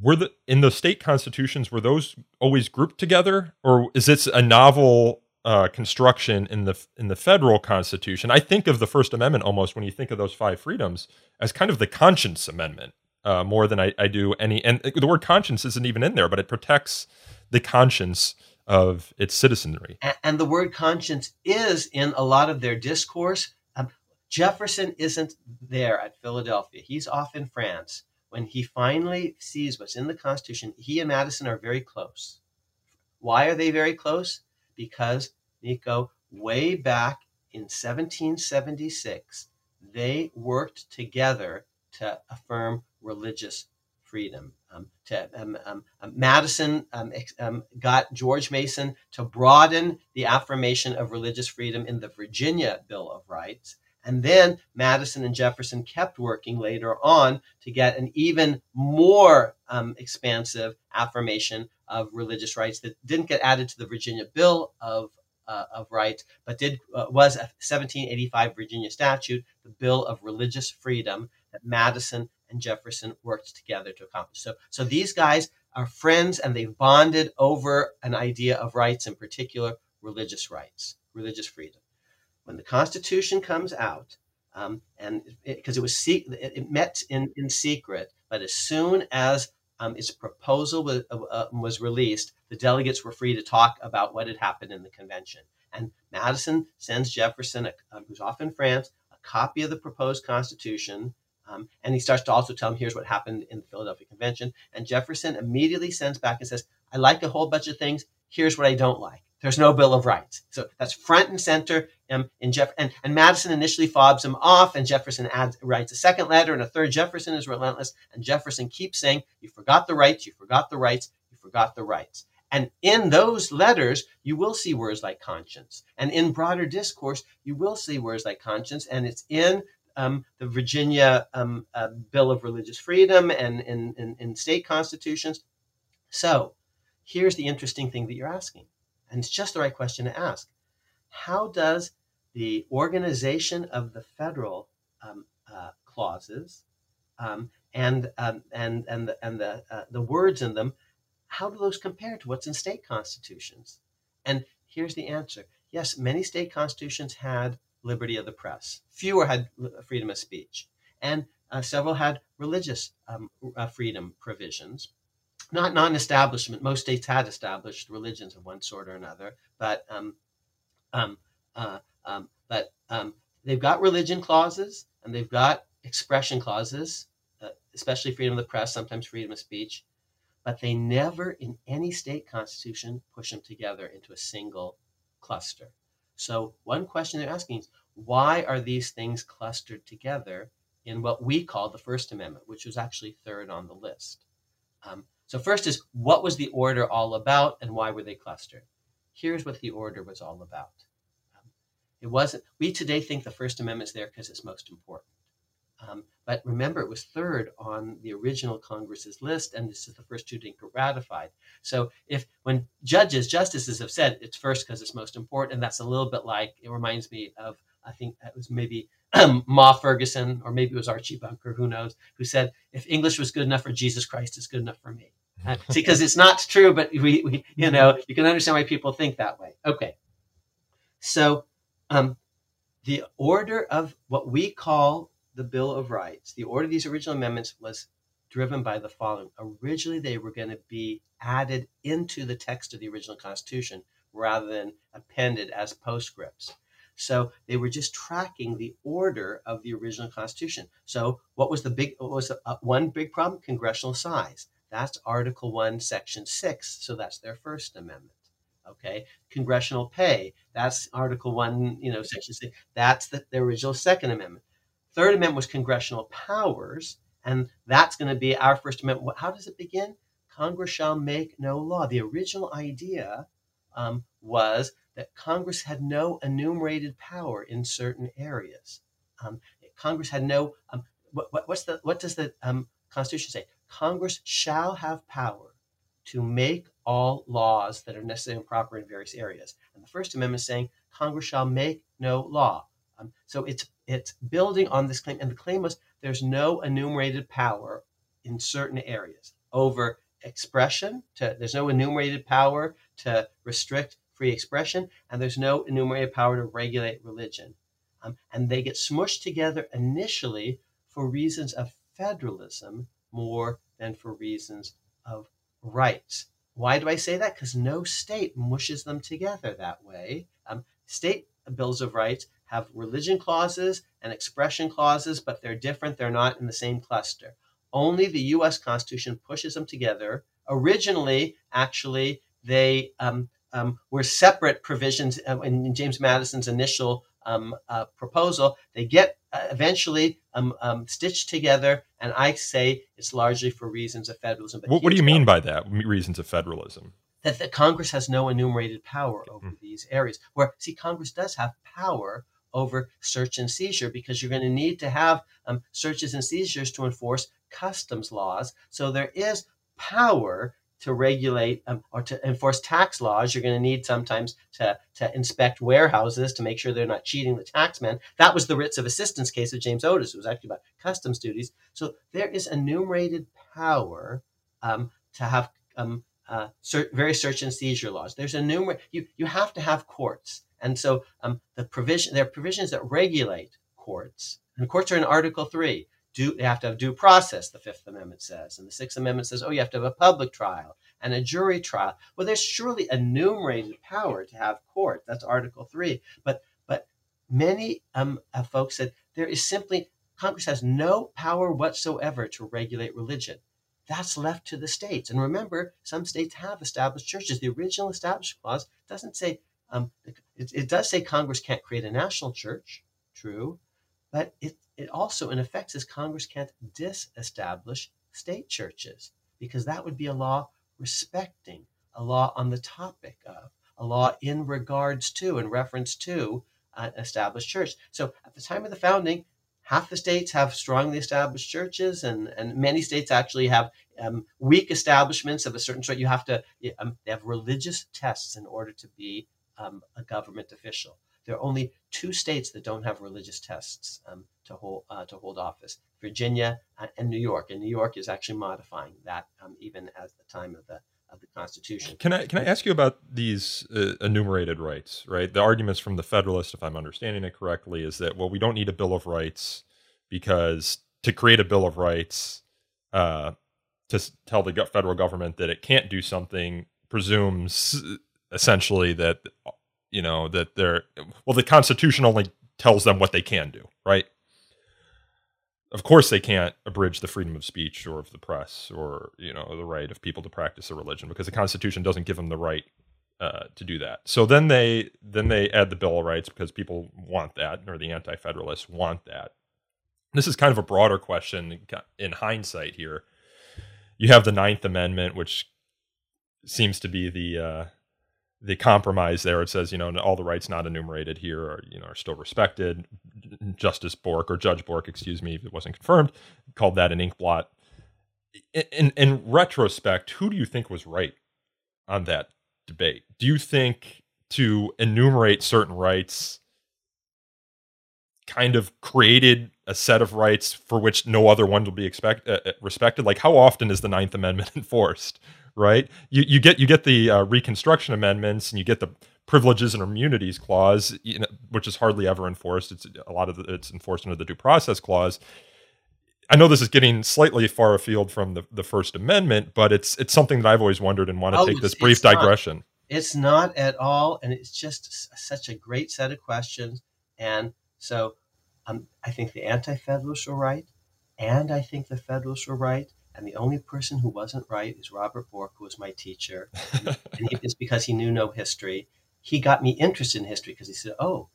Were the in the state constitutions were those always grouped together, or is this a novel uh, construction in the in the federal constitution. I think of the First Amendment almost when you think of those five freedoms as kind of the conscience amendment uh, more than I, I do any. And the word conscience isn't even in there, but it protects the conscience of its citizenry. And, and the word conscience is in a lot of their discourse. Um, Jefferson isn't there at Philadelphia; he's off in France. When he finally sees what's in the Constitution, he and Madison are very close. Why are they very close? Because, Nico, way back in 1776, they worked together to affirm religious freedom. Um, to, um, um, um Madison um, um, got George Mason to broaden the affirmation of religious freedom in the Virginia Bill of Rights. And then Madison and Jefferson kept working later on to get an even more expansive affirmation of religious rights that didn't get added to the Virginia Bill of uh, of Rights, but did uh, was a 1785 Virginia statute, the Bill of Religious Freedom, that Madison and Jefferson worked together to accomplish. So, so these guys are friends, and they've bonded over an idea of rights, in particular religious rights, religious freedom. When the Constitution comes out, um, and because it, it, was se- it, it met in in secret, but as soon as um, its proposal was, uh, uh, was released, the delegates were free to talk about what had happened in the convention. And Madison sends Jefferson, who's off in France, a copy of the proposed Constitution. Um, and he starts to also tell him, here's what happened in the Philadelphia Convention. And Jefferson immediately sends back and says, I like a whole bunch of things. Here's what I don't like. There's no Bill of Rights. So that's front and center um, in Jeff and, and Madison initially fobs him off, and Jefferson adds writes a second letter and a third. Jefferson is relentless, and Jefferson keeps saying, "You forgot the rights. You forgot the rights. You forgot the rights." And in those letters, you will see words like conscience, and in broader discourse, you will see words like conscience, and it's in um, the Virginia um, uh, Bill of Religious Freedom and in, in, in state constitutions. So, here's the interesting thing that you're asking and it's just the right question to ask. How does the organization of the federal um, uh, clauses um, and, um, and, and, the, and the, uh, the words in them, how do those compare to what's in state constitutions? And here's the answer. Yes, many state constitutions had liberty of the press. Fewer had freedom of speech. And uh, several had religious um, uh, freedom provisions. Not non-establishment. Most states had established religions of one sort or another, but um, um, uh, um, but um, they've got religion clauses and they've got expression clauses, uh, especially freedom of the press, sometimes freedom of speech, but they never in any state constitution push them together into a single cluster. So one question they're asking is why are these things clustered together in what we call the First Amendment, which was actually third on the list? Um, so first is what was the order all about and why were they clustered? Here's what the order was all about. Um, it wasn't. We today think the First Amendment's there because it's most important. Um, but remember, it was third on the original Congress's list, and this is the first two didn't get ratified. So, if when judges, justices have said it's first because it's most important, and that's a little bit like it reminds me of I think it was maybe Ma Ferguson or maybe it was Archie Bunker, who knows, who said if English was good enough for Jesus Christ, it's good enough for me. See, because it's not true, but we, we, you know, you can understand why people think that way. Okay, so um, the order of what we call the Bill of Rights, the order of these original amendments was driven by the following. Originally, they were going to be added into the text of the original Constitution rather than appended as postscripts. So they were just tracking the order of the original Constitution. So what was the big? What was the, uh, one big problem? Congressional size. That's Article One, Section Six. So that's their First Amendment. Okay, congressional pay. That's Article One, you know, Section Six. That's the, the original Second Amendment. Third Amendment was congressional powers, and that's going to be our First Amendment. How does it begin? Congress shall make no law. The original idea um, was that Congress had no enumerated power in certain areas. Um, Congress had no. Um, what, what, what's the what does the um, Constitution say? Congress shall have power to make all laws that are necessary and proper in various areas. And the First Amendment is saying Congress shall make no law. Um, so it's it's building on this claim, and the claim was there's no enumerated power in certain areas over expression. To, there's no enumerated power to restrict free expression, and there's no enumerated power to regulate religion. Um, and they get smushed together initially for reasons of federalism more than for reasons of rights. Why do I say that? Because no state mushes them together that way. Um, state bills of rights have religion clauses and expression clauses, but they're different. They're not in the same cluster. Only the US Constitution pushes them together. Originally, actually, they um, um, were separate provisions uh, in James Madison's initial um, uh, proposal. They get uh, eventually um, um, stitched together, and I say it's largely for reasons of federalism. What, what, do you mean by that? Reasons of federalism? That the Congress has no enumerated power over mm. these areas. Where see, Congress does have power over search and seizure because you're going to need to have um, searches and seizures to enforce customs laws. So there is power to regulate um, or to enforce tax laws. You're going to need sometimes to, to inspect warehouses to make sure they're not cheating the taxmen. That was the writs of assistance case of James Otis. It was actually about customs duties. So there is enumerated power um, to have um, uh, ser- search and seizure laws. There's enumerated, you, you have to have courts. And so um, the provision, there are provisions that regulate courts. And courts are in Article 3 due, have to have due process, the Fifth Amendment says. And the Sixth Amendment says, oh, you have to have a public trial and a jury trial. Well, there's surely enumerated power to have court. That's Article 3. But, but many um, uh, folks said there is simply, Congress has no power whatsoever to regulate religion. That's left to the states. And remember, some states have established churches. The original Establishment Clause doesn't say, um, it, it does say Congress can't create a national church, true, but it it also, in effect, says Congress can't disestablish state churches because that would be a law respecting, a law on the topic of, a law in regards to, in reference to an established church. So at the time of the founding, half the states have strongly established churches, and, and many states actually have um, weak establishments of a certain sort. You have to um, they have religious tests in order to be um, a government official. There are only two states that don't have religious tests um, to hold uh, to hold office: Virginia uh, and New York. And New York is actually modifying that um, even at the time of the of the Constitution. Can I can I ask you about these uh, enumerated rights? Right, the arguments from the Federalist, if I'm understanding it correctly, is that well, we don't need a Bill of Rights because to create a Bill of Rights uh, to tell the federal government that it can't do something presumes essentially that you know that they're well the constitution only tells them what they can do right of course they can't abridge the freedom of speech or of the press or you know the right of people to practice a religion because the constitution doesn't give them the right uh, to do that. So then they then they add the bill of rights because people want that or the anti-federalists want that. This is kind of a broader question in hindsight here. You have the ninth amendment which seems to be the uh, the compromise there. It says, you know, all the rights not enumerated here are, you know, are still respected. Justice Bork or Judge Bork, excuse me, if it wasn't confirmed, called that an ink blot. In, in, in retrospect, who do you think was right on that debate? Do you think to enumerate certain rights kind of created a set of rights for which no other one will be expect, uh, uh respected? Like, how often is the Ninth Amendment enforced? Right? You you get you get the uh, Reconstruction amendments and you get the privileges and immunities clause, you know, which is hardly ever enforced. It's a lot of the, it's enforced under the due process clause. I know this is getting slightly far afield from the, the First Amendment, but it's it's something that I've always wondered and want to oh, take this brief digression. Not, it's not at all, and it's just such a great set of questions. And so, um, I think the Anti-Federalists were right, and I think the Federalists were right. And the only person who wasn't right is Robert Bork, who was my teacher. and he, it's because he knew no history. He got me interested in history because he said, oh,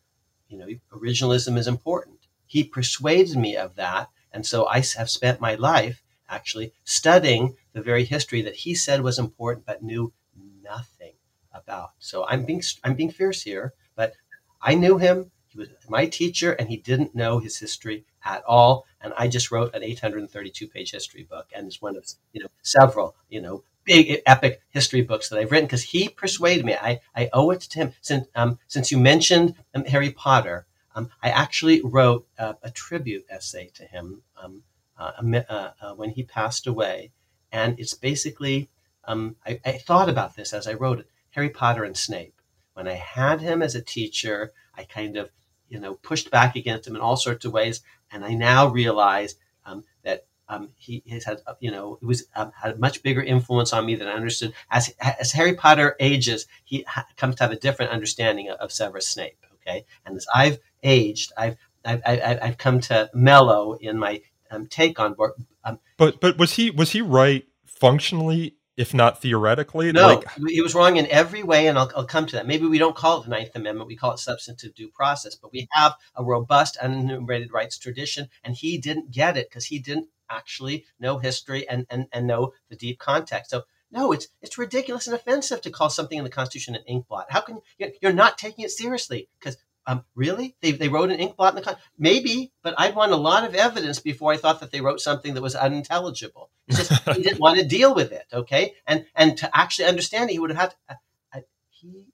you know, originalism is important. He persuaded me of that. And so I have spent my life actually studying the very history that he said was important but knew nothing about. So I'm being I'm being fierce here, but I knew him. Was my teacher, and he didn't know his history at all. And I just wrote an 832 page history book, and it's one of you know several you know big epic history books that I've written because he persuaded me. I, I owe it to him. Since um, since you mentioned um, Harry Potter, um, I actually wrote a tribute essay to him um, uh, uh, uh, when he passed away, and it's basically um, I, I thought about this as I wrote it. Harry Potter and Snape. When I had him as a teacher, I kind of you know pushed back against him in all sorts of ways and I now realize um, that um, he has had, uh, you know, it was um, had a much bigger influence on me than I understood. As as Harry Potter ages, he ha- comes to have a different understanding of, of Severus Snape. Okay, and as I've aged, I've I've, I've, come to mellow in my um, take on. Um, but but was he was he right functionally if not theoretically. No, like, he was wrong in every way, and I'll, I'll, come to that. Maybe we don't call it the Ninth Amendment; we call it substantive due process. But we have a robust unenumerated rights tradition, and he didn't get it because he didn't actually know history and, and and know the deep context. So. No, it's it's ridiculous and offensive to call something in the Constitution an ink blot. How can you, you're not taking it seriously? Because um, really? They, they wrote an ink blot in the con- maybe, but I'd want a lot of evidence before I thought that they wrote something that was unintelligible. It's just he didn't want to deal with it. Okay, and and to actually understand it, he would have had to, uh, uh, he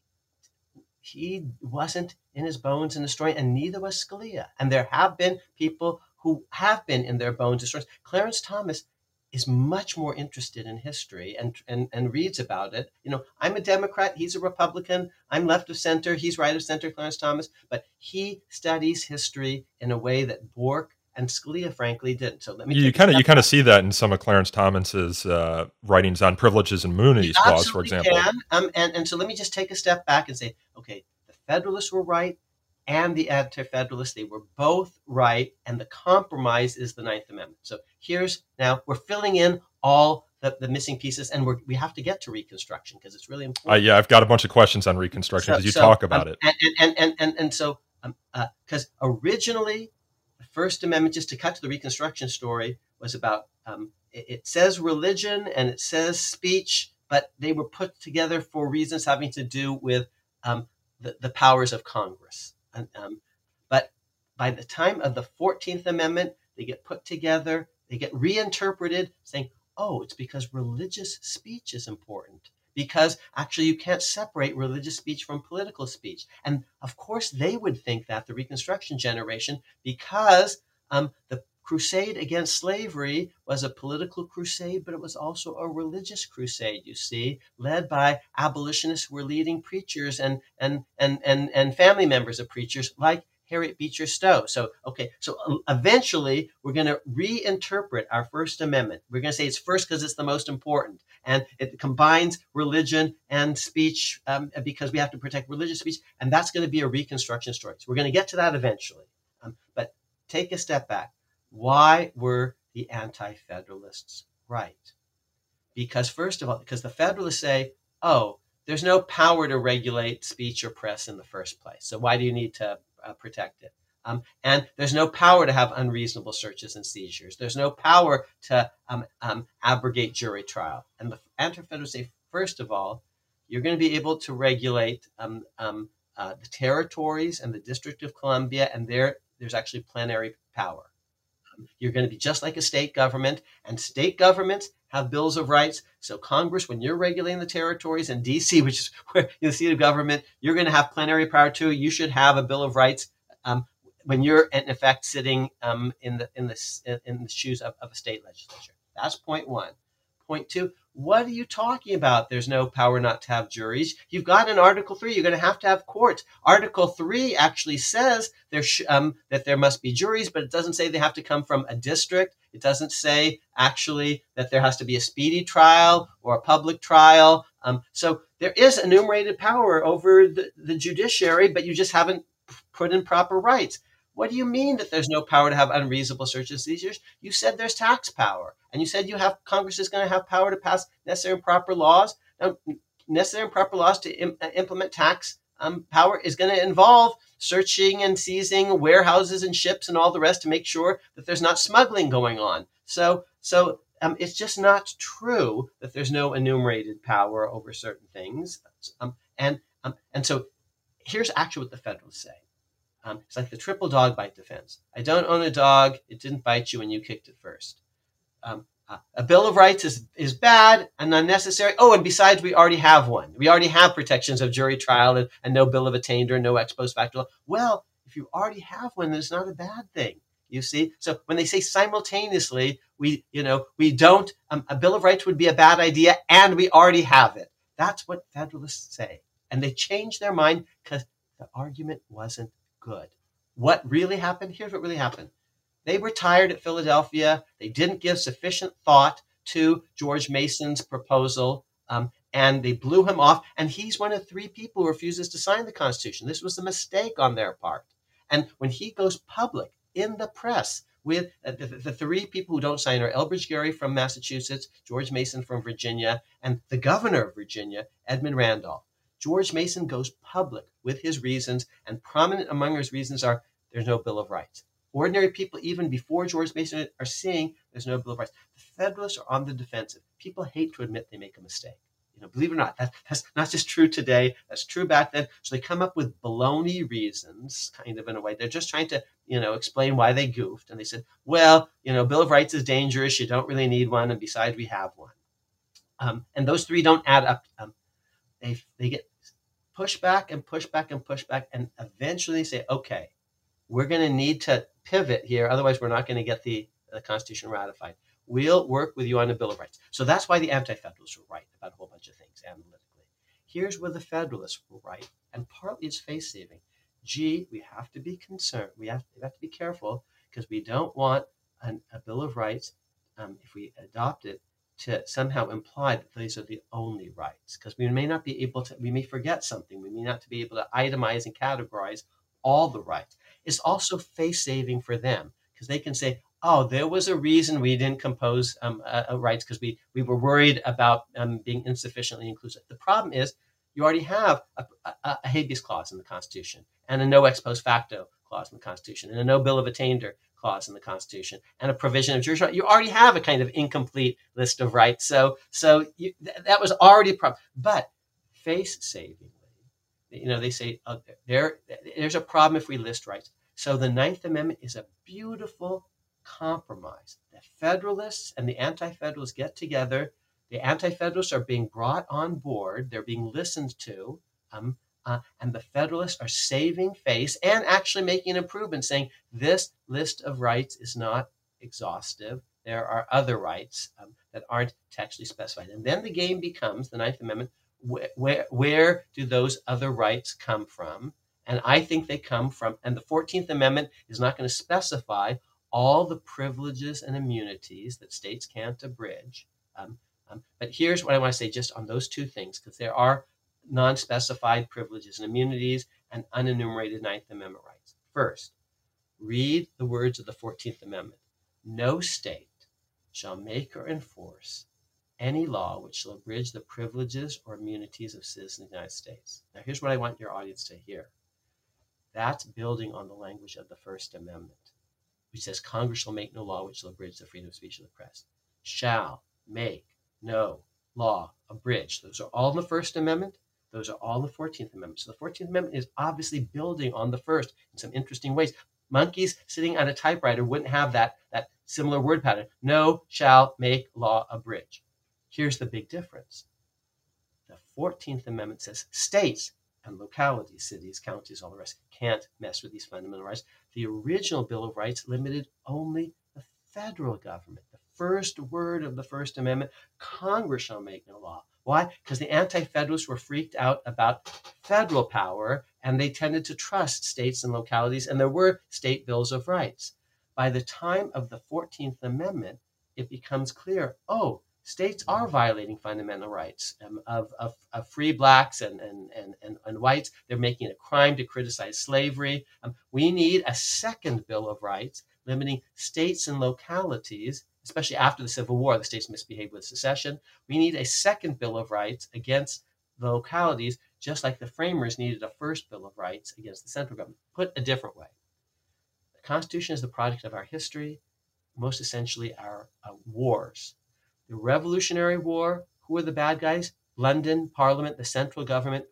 he wasn't in his bones in the story, and neither was Scalia. And there have been people who have been in their bones in stories. Clarence Thomas is much more interested in history and, and, and reads about it. You know, I'm a Democrat, he's a Republican, I'm left of center, he's right of center, Clarence Thomas, but he studies history in a way that Bork and Scalia, frankly, didn't. So let me. You kind of you kind of see that in some of Clarence Thomas's uh, writings on privileges and immunities clause, for example. Can. Um, and and so let me just take a step back and say, okay, the Federalists were right, and the Anti-Federalists, they were both right, and the compromise is the Ninth Amendment. So here's now we're filling in all the, the missing pieces, and we we have to get to Reconstruction because it's really important. Uh, yeah, I've got a bunch of questions on Reconstruction because so, you so, talk about um, it, and and and and, and so because um, uh, originally the First Amendment, just to cut to the Reconstruction story, was about um, it, it says religion and it says speech, but they were put together for reasons having to do with um, the, the powers of Congress. Um, but by the time of the 14th Amendment, they get put together, they get reinterpreted, saying, oh, it's because religious speech is important. Because actually, you can't separate religious speech from political speech. And of course, they would think that, the Reconstruction generation, because um, the crusade against slavery was a political crusade, but it was also a religious crusade, you see, led by abolitionists who were leading preachers and, and, and, and, and family members of preachers like Harriet Beecher Stowe. So, okay, so uh, eventually we're going to reinterpret our First Amendment. We're going to say it's first because it's the most important. And it combines religion and speech um, because we have to protect religious speech. And that's going to be a reconstruction story. So, we're going to get to that eventually. Um, but take a step back. Why were the Anti Federalists right? Because, first of all, because the Federalists say, oh, there's no power to regulate speech or press in the first place. So why do you need to uh, protect it? Um, and there's no power to have unreasonable searches and seizures. There's no power to um, um, abrogate jury trial. And the Anti-Federalists say, first of all, you're going to be able to regulate um, um, uh, the territories and the District of Columbia, and there there's actually plenary power. You're going to be just like a state government, and state governments have bills of rights. So Congress, when you're regulating the territories in DC, which is where the seat of government, you're going to have plenary power too. You should have a bill of rights um, when you're in effect sitting um, in the in the in the shoes of, of a state legislature. That's point one. Point two, what are you talking about? There's no power not to have juries. You've got an Article 3, you're going to have to have courts. Article 3 actually says there sh- um, that there must be juries, but it doesn't say they have to come from a district. It doesn't say actually that there has to be a speedy trial or a public trial. Um, so there is enumerated power over the, the judiciary, but you just haven't put in proper rights. What do you mean that there's no power to have unreasonable searches and seizures? You said there's tax power, and you said you have Congress is going to have power to pass necessary and proper laws. Now, necessary and proper laws to Im- uh, implement tax um, power is going to involve searching and seizing warehouses and ships and all the rest to make sure that there's not smuggling going on. So, so um, it's just not true that there's no enumerated power over certain things. Um, and um, and so here's actually what the Federalists say. Um, it's like the triple dog bite defense. I don't own a dog. It didn't bite you when you kicked it first. Um, uh, a Bill of Rights is, is bad and unnecessary. Oh, and besides, we already have one. We already have protections of jury trial and, and no Bill of Attainder, no ex post facto. Well, if you already have one, it's not a bad thing. You see, so when they say simultaneously, we you know we don't um, a Bill of Rights would be a bad idea, and we already have it. That's what Federalists say, and they change their mind because the argument wasn't good. What really happened? Here's what really happened. They were tired at Philadelphia. They didn't give sufficient thought to George Mason's proposal, um, and they blew him off. And he's one of three people who refuses to sign the Constitution. This was a mistake on their part. And when he goes public in the press with uh, the, the, three people who don't sign are Elbridge Gerry from Massachusetts, George Mason from Virginia, and the governor of Virginia, Edmund Randolph. George Mason goes public with his reasons, and prominent among his reasons are there's no Bill of Rights. Ordinary people, even before George Mason, are seeing there's no Bill of Rights. The Federalists are on the defensive. People hate to admit they make a mistake. You know, believe it or not, that, that's not just true today. That's true back then. So they come up with baloney reasons, kind of in a way. They're just trying to, you know, explain why they goofed. And they said, well, you know, Bill of Rights is dangerous. You don't really need one. And besides, we have one. Um, and those three don't add up. Um, they, they get push back and push back and push back and eventually say, okay, we're going to need to pivot here. Otherwise, we're not going to get the, the Constitution ratified. We'll work with you on the Bill of Rights. So that's why the Anti Federalists were right about a whole bunch of things analytically. Here's where the Federalists were right, and partly it's face saving. Gee, we have to be concerned. We have, we have to be careful because we don't want an, a Bill of Rights, um, if we adopt it, to somehow imply that these are the only rights because we may not be able to we may forget something. We may not be able to itemize and categorize all the rights. It's also face saving for them because they can say oh there was a reason we didn't compose um, uh, rights because we we were worried about um, being insufficiently inclusive. The problem is you already have a, a, a habeas clause in the constitution and a no ex post facto clause in the constitution and a no bill of attainder clause in the Constitution and a provision of jurisdiction. You already have a kind of incomplete list of rights. So, so you, th- that was already a problem. But face savingly, you know, they say uh, there, there's a problem if we list rights. So the Ninth Amendment is a beautiful compromise. The Federalists and the Anti-Federalists get together. The Anti-Federalists are being brought on board. They're being listened to. Um, uh, and the Federalists are saving face and actually making an improvement, saying this list of rights is not exhaustive. There are other rights um, that aren't textually specified. And then the game becomes the Ninth Amendment where, where, where do those other rights come from? And I think they come from, and the 14th Amendment is not going to specify all the privileges and immunities that states can't abridge. Um, um, but here's what I want to say just on those two things, because there are non specified privileges and immunities and unenumerated Ninth Amendment rights. First, read the words of the 14th Amendment No state shall make or enforce any law which shall abridge the privileges or immunities of citizens of the United States. Now, here's what I want your audience to hear that's building on the language of the First Amendment, which says Congress shall make no law which shall abridge the freedom of speech of the press. Shall make no law abridge. Those are all in the First Amendment. Those are all the 14th Amendment. So the 14th Amendment is obviously building on the first in some interesting ways. Monkeys sitting on a typewriter wouldn't have that, that similar word pattern. No, shall, make, law, abridge. Here's the big difference. The 14th Amendment says states and localities, cities, counties, all the rest, can't mess with these fundamental rights. The original Bill of Rights limited only the federal government. The first word of the First Amendment Congress shall make no law. Why? Because the Anti Federalists were freaked out about federal power and they tended to trust states and localities, and there were state bills of rights. By the time of the 14th Amendment, it becomes clear oh, states are violating fundamental rights um, of, of, of, free blacks and, and, and, and, and, whites. They're making it a crime to criticize slavery. Um, we need a second Bill of Rights limiting states and localities, especially after the Civil War, the states misbehaved with secession. We need a second Bill of Rights against the localities, just like the framers needed a first Bill of Rights against the central government. Put a different way, the Constitution is the product of our history, most essentially our uh, wars the Revolutionary War, who are the bad guys? London, Parliament, the central government.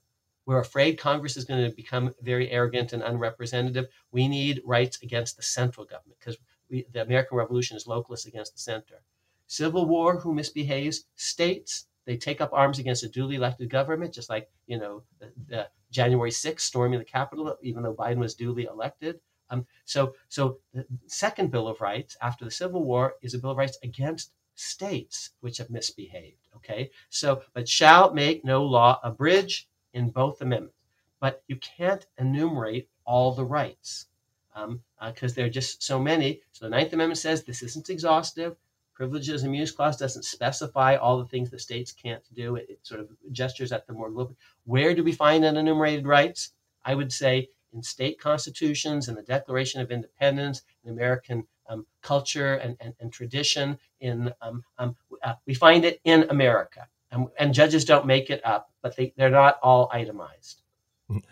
We're afraid Congress is going to become very arrogant and unrepresentative. We need rights against the central government because the American Revolution is localist against the center. Civil War, who misbehaves? States, they take up arms against a duly elected government, just like you know the, the January 6th storming the Capitol, even though Biden was duly elected. Um, so, so the second Bill of Rights after the Civil War is a Bill of Rights against states which have misbehaved. Okay, so but shall make no law abridge in both amendments, but you can't enumerate all the rights because um, uh, there are just so many. So the Ninth Amendment says this isn't exhaustive. Privileges and Use Clause doesn't specify all the things that states can't do. It, it sort of gestures at the more global. Where do we find unenumerated rights? I would say in state constitutions, in the Declaration of Independence, in American um, culture and, and, and, tradition. In um, um, uh, we find it in America, and, and, judges don't make it up, but they they're not all itemized.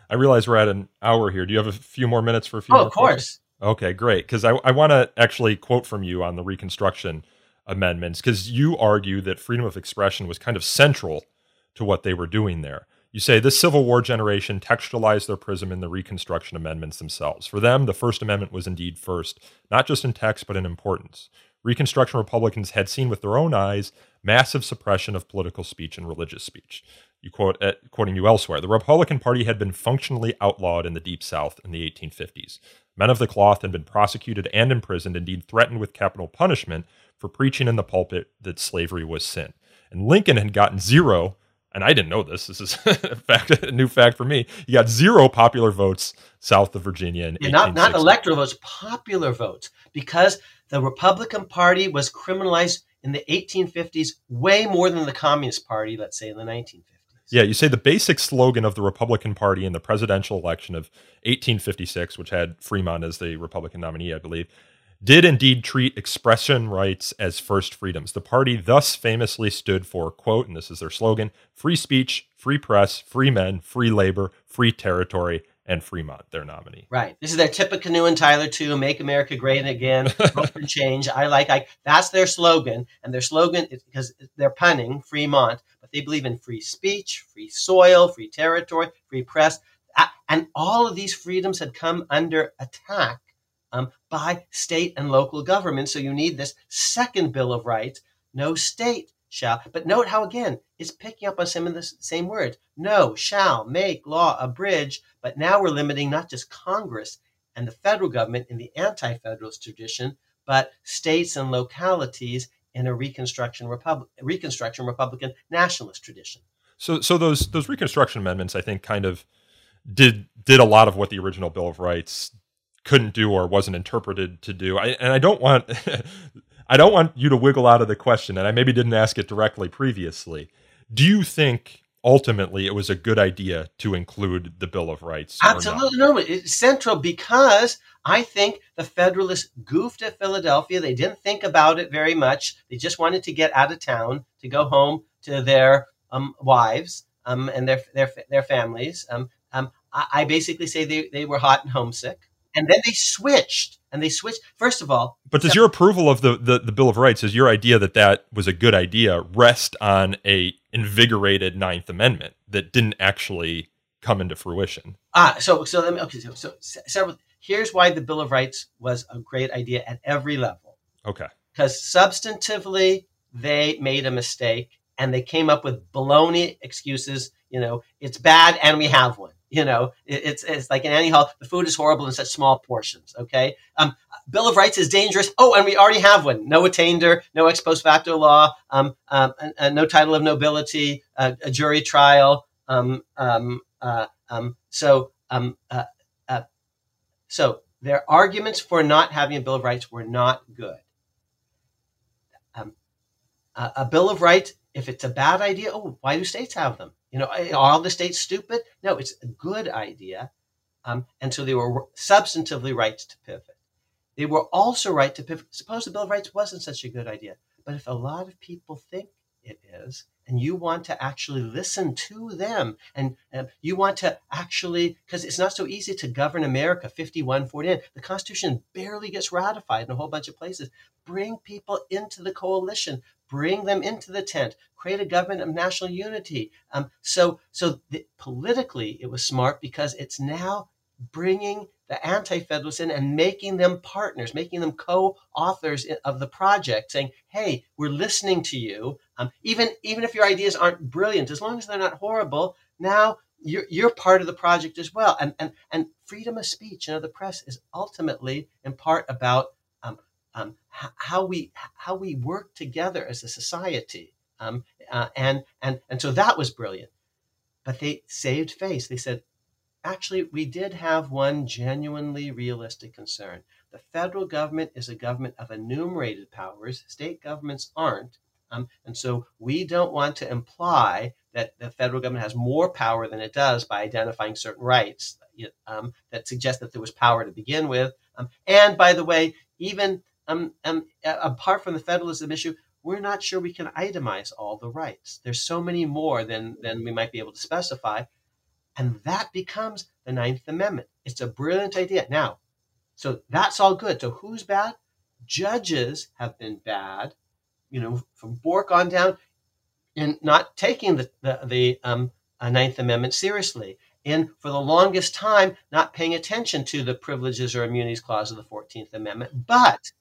I realize we're at an hour here. Do you have a few more minutes for a few? Oh, of course. Questions? Okay, great. Because I, I want to actually quote from you on the Reconstruction amendments, because you argue that freedom of expression was kind of central to what they were doing there. You say this Civil War generation textualized their prism in the Reconstruction Amendments themselves. For them, the First Amendment was indeed first, not just in text, but in importance. Reconstruction Republicans had seen with their own eyes massive suppression of political speech and religious speech. You quote, uh, quoting you elsewhere, the Republican Party had been functionally outlawed in the Deep South in the 1850s. Men of the cloth had been prosecuted and imprisoned, indeed threatened with capital punishment for preaching in the pulpit that slavery was sin. And Lincoln had gotten zero and I didn't know this. This is a fact, a new fact for me. He got zero popular votes south of Virginia in yeah, not not electoral votes, popular votes, because the Republican Party was criminalized in the 1850s way more than the Communist Party, let's say in the 1950s. Yeah, you say the basic slogan of the Republican Party in the presidential election of 1856, which had Fremont as the Republican nominee, I believe, did indeed treat expression rights as first freedoms. The party thus famously stood for, quote, and this is their slogan free speech, free press, free men, free labor, free territory, and Fremont, their nominee. Right. This is their Tippecanoe and Tyler too. Make America great again. Hope for change. I like. I. That's their slogan, and their slogan is because they're punning Fremont, but they believe in free speech, free soil, free territory, free press, and all of these freedoms had come under attack um, by state and local government. So you need this second Bill of Rights. No state shall. But note how, again, it's picking up on some of the same words. No, shall, make, law, abridge. But now we're limiting not just Congress and the federal government in the anti federalist tradition, but states and localities in a Reconstruction, Reconstruction Republican nationalist tradition. So, so those those Reconstruction amendments, I think, kind of did did a lot of what the original Bill of Rights couldn't do or wasn't interpreted to do. I, and I don't want I don't want you to wiggle out of the question, and I maybe didn't ask it directly previously. Do you think ultimately it was a good idea to include the Bill of Rights? Absolutely no. It's central because I think the Federalists goofed at Philadelphia. They didn't think about it very much. They just wanted to get out of town to go home to their um, wives um, and their their their families. Um, um I, I basically say they, they were hot and homesick and then they switched and they switched. First of all but does your approval of the, the, the bill of rights is your idea that that was a good idea rest on a invigorated ninth amendment that didn't actually come into fruition? Ah so so let me okay so, so several here's why the bill of rights was a great idea at every level. Okay. Because substantively they made a mistake and they came up with baloney excuses you know it's bad and we have one you know, it, it's it's like in Annie Hall, the food is horrible in such small portions. Okay, um, Bill of Rights is dangerous. Oh, and we already have one: no attainder, no ex post facto law, um, um, and, and no title of nobility, uh, a jury trial. Um, um, uh, um, so, um, uh, uh, so their arguments for not having a Bill of Rights were not good. Um, a, a Bill of Rights, if it's a bad idea, oh, why do states have them? You know, are all the states stupid? No, it's a good idea. Um, and so they were substantively right to pivot. They were also right to pivot. Suppose the Bill of Rights wasn't such a good idea. But if a lot of people think it is, and you want to actually listen to them, and uh, you want to actually, because it's not so easy to govern America 51 49. The Constitution barely gets ratified in a whole bunch of places. Bring people into the coalition, bring them into the tent, create a government of national unity. Um, so, so politically, it was smart because it's now bringing the anti-federalists in and making them partners, making them co-authors of the project, saying, "Hey, we're listening to you. Um, even even if your ideas aren't brilliant, as long as they're not horrible, now you're you're part of the project as well." And and and freedom of speech, you know, the press is ultimately in part about um, um, how we how we work together as a society. Um, uh, and and and so that was brilliant. But they saved face. They said, actually, we did have one genuinely realistic concern. The federal government is a government of enumerated powers. State governments aren't. Um, and so we don't want to imply that the federal government has more power than it does by identifying certain rights um, that suggest that there was power to begin with. Um, and by the way, even um, um, apart from the federalism issue, we're not sure we can itemize all the rights. There's so many more than, than we might be able to specify. And that becomes the Ninth Amendment. It's a brilliant idea. Now, so that's all good. So who's bad? Judges have been bad, you know, from Bork on down in not taking the, the, the um, uh, Ninth Amendment seriously. In for the longest time, not paying attention to the privileges or immunities clause of the 14th Amendment. But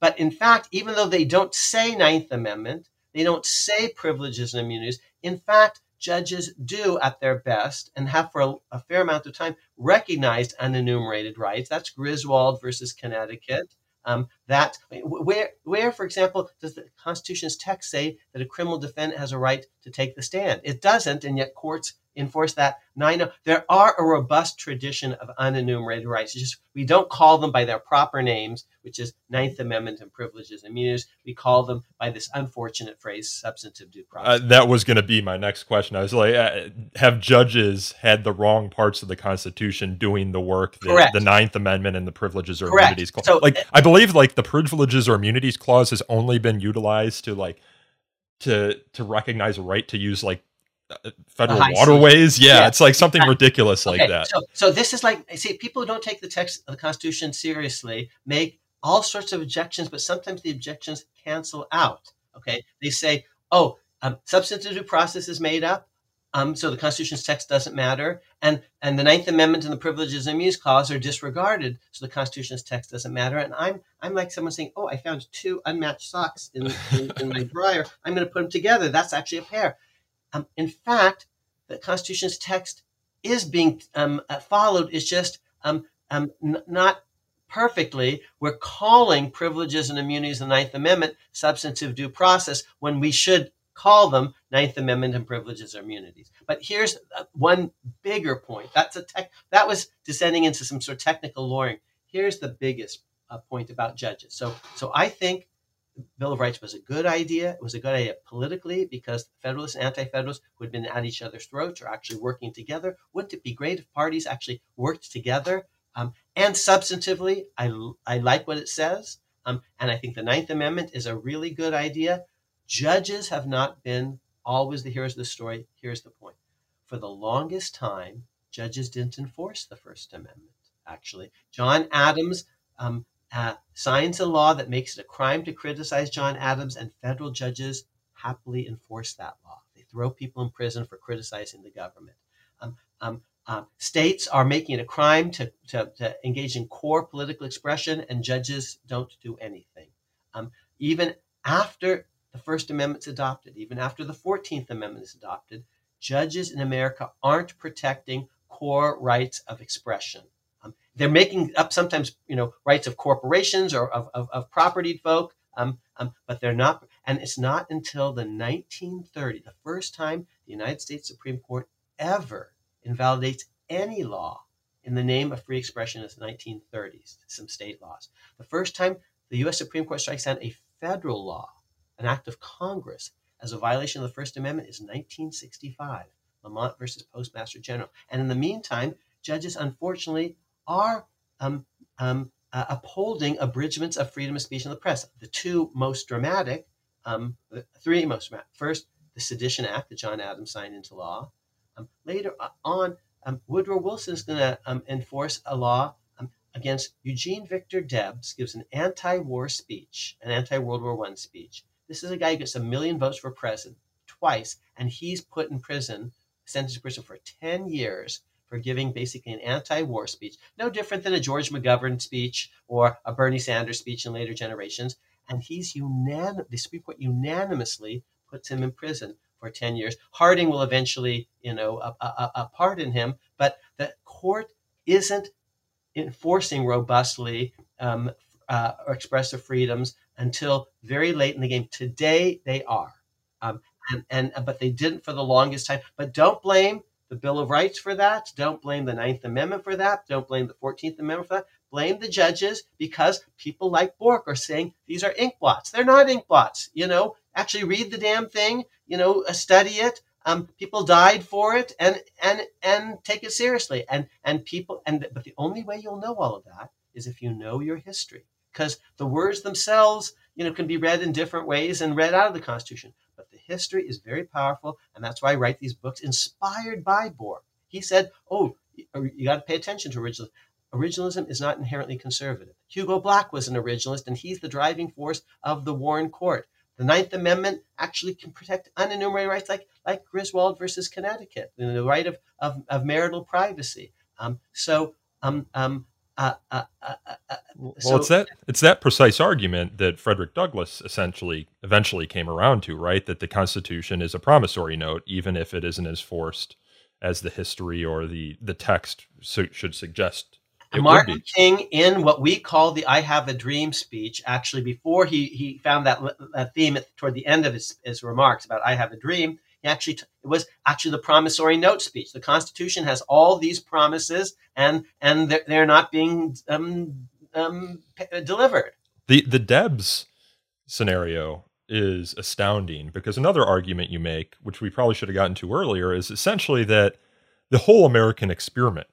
but in fact, even though they don't say Ninth Amendment, they don't say privileges and immunities. In fact, judges do at their best and have for a, a fair amount of time recognized unenumerated rights. That's Griswold versus Connecticut. Um, that where where for example does the constitution's text say that a criminal defendant has a right to take the stand it doesn't and yet courts enforce that. Know there are a robust tradition of unenumerated rights. It's just we don't call them by their proper names, which is Ninth Amendment and privileges and immunities. We call them by this unfortunate phrase, substantive due process. Uh, that was going to be my next question. I was like, uh, have judges had the wrong parts of the Constitution doing the work that Correct. the Ninth Amendment and the privileges or Correct. immunities clause? So, like, I believe like the privileges or immunities clause has only been utilized to like to to recognize a right to use like uh, federal waterways. Yeah, yeah, it's like something ridiculous like okay, that. So, so this is like see, people who don't take the text of the Constitution seriously make all sorts of objections, but sometimes the objections cancel out. Okay, they say, "Oh, um, substantive due process is made up, um, so the Constitution's text doesn't matter, and and the Ninth Amendment and the Privileges and Immunities Clause are disregarded, so the Constitution's text doesn't matter." And I'm I'm like someone saying, "Oh, I found two unmatched socks in, in, in my dryer. I'm going to put them together. That's actually a pair." Um, in fact, the Constitution's text is being um, uh, followed. Is just um, um, n- not perfectly. We're calling privileges and immunities the Ninth Amendment substantive due process when we should call them Ninth Amendment and privileges or immunities. But here's uh, one bigger point. That's a tech. That was descending into some sort of technical lawyering. Here's the biggest uh, point about judges. So, so I think Bill of Rights was a good idea. It was a good idea politically because Federalists and Anti-Federalists who had been at each other's throats are actually working together. Wouldn't it be great if parties actually worked together? Um, and substantively, I, I like what it says. Um, and I think the Ninth Amendment is a really good idea. Judges have not been always the heroes of the story. Here's the point. For the longest time, judges didn't enforce the First Amendment, actually. John Adams um, uh, signs a law that makes it a crime to criticize John Adams, and federal judges happily enforce that law. They throw people in prison for criticizing the government. Um, um, uh, states are making it a crime to, to, to, engage in core political expression, and judges don't do anything. Um, even after the First Amendment's adopted, even after the 14th Amendment is adopted, judges in America aren't protecting core rights of expression. They're making up sometimes, you know, rights of corporations or of, of, of property folk, um, um, but they're not. And it's not until the 1930, the first time the United States Supreme Court ever invalidates any law in the name of free expression is 1930s, some state laws. The first time the U.S. Supreme Court strikes down a federal law, an act of Congress, as a violation of the First Amendment is 1965, Lamont versus Postmaster General. And in the meantime, judges unfortunately are um, um, uh, upholding abridgments of freedom of speech in the press. The two most dramatic, um, the three most dramatic. First, the Sedition Act that John Adams signed into law. Um, later uh, on, um, Woodrow Wilson is going to um, enforce a law against Eugene Victor Debs, gives an anti-war speech, an anti-World War One speech. This is a guy who gets a million votes for president twice, and he's put in prison, sentenced to prison for 10 years for giving basically an anti-war speech, no different than a George McGovern speech or a Bernie Sanders speech in later generations. And he's unanim- the Supreme Court unanimously puts him in prison for 10 years. Harding will eventually, you know, uh, uh, pardon him, but the court isn't enforcing robustly um, uh, expressive freedoms until very late in the game. Today they are, um, and, and but they didn't for the longest time. But don't blame the Bill of Rights for that. Don't blame the Ninth Amendment for that. Don't blame the Fourteenth Amendment for that. Blame the judges because people like Bork are saying these are ink blots. They're not ink blots. You know, actually read the damn thing, you know, uh, study it. Um, people died for it, and and and take it seriously. And and people and but the only way you'll know all of that is if you know your history, because the words themselves, you know, can be read in different ways and read out of the Constitution. History is very powerful, and that's why I write these books inspired by Bork. He said, "Oh, you got to pay attention to originalism. Originalism is not inherently conservative. Hugo Black was an originalist, and he's the driving force of the Warren Court. The Ninth Amendment actually can protect unenumerated rights like, like Griswold versus Connecticut, the right of, of, of marital privacy. Um, so, um, um, uh, uh, uh, uh well, so, it's that it's that precise argument that Frederick Douglass essentially eventually came around to, right? That the Constitution is a promissory note, even if it isn't as forced as the history or the the text should suggest Martin King, in what we call the "I Have a Dream" speech, actually before he he found that, that theme at, toward the end of his, his remarks about "I Have a Dream," he actually t- it was actually the promissory note speech. The Constitution has all these promises, and and they're, they're not being um, um, p- delivered. The the Debs scenario is astounding because another argument you make, which we probably should have gotten to earlier, is essentially that the whole American experiment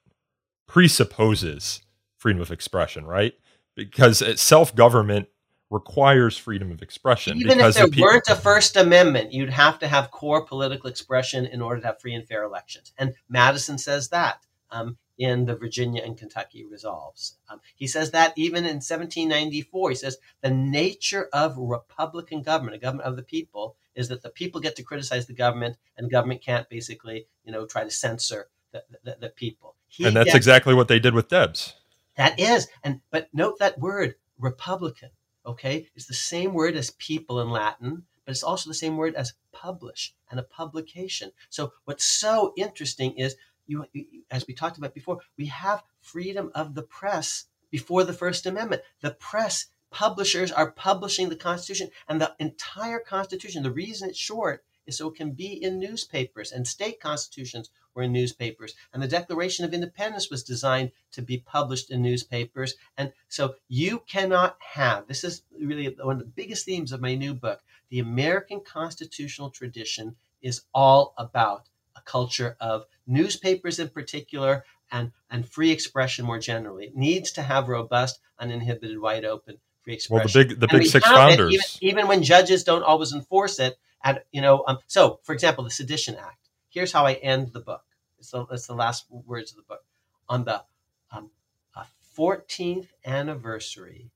presupposes freedom of expression, right? Because self government requires freedom of expression. Even if there people- weren't a First Amendment, you'd have to have core political expression in order to have free and fair elections. And Madison says that um, in the Virginia and Kentucky resolves. Um, he says that even in 1794, he says the nature of Republican government, a government of the people, is that the people get to criticize the government, and government can't basically, you know, try to censor the, the, the people. He and that's gets, exactly what they did with Debs. That is, and but note that word Republican. Okay, it's the same word as people in Latin, but it's also the same word as publish and a publication. So what's so interesting is you, as we talked about before, we have freedom of the press before the First Amendment. The press publishers are publishing the Constitution, and the entire Constitution. The reason it's short is so it can be in newspapers, and state constitutions were in newspapers, and the Declaration of Independence was designed to be published in newspapers. And so you cannot have this is really one of the biggest themes of my new book. The American constitutional tradition is all about a culture of newspapers in particular and, and free expression more generally. It needs to have robust, uninhibited, wide open free expression. Well, the big the big six founders, even, even, when judges don't always enforce it. And you know, um, so for example, the Sedition Act. Here's how I end the book. It's the, it's the last words of the book. On the um, 14th anniversary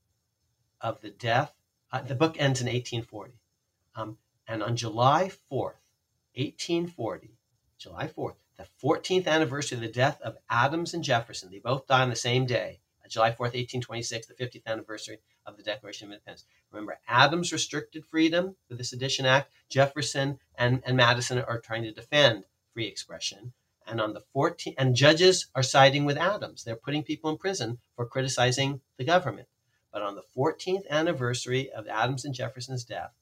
of the death, uh, the book ends in 1840, um, and on July 4th, 1840, July 4th, the 14th anniversary of the death of Adams and Jefferson. They both died on the same day, July 4th, 1826, the 50th anniversary of the Declaration of Independence. Remember, Adams restricted freedom with the Sedition Act. Jefferson and, and Madison are trying to defend free expression. And on the 14th, and judges are siding with Adams. They're putting people in prison for criticizing the government. But on the 14th anniversary of Adams and Jefferson's death,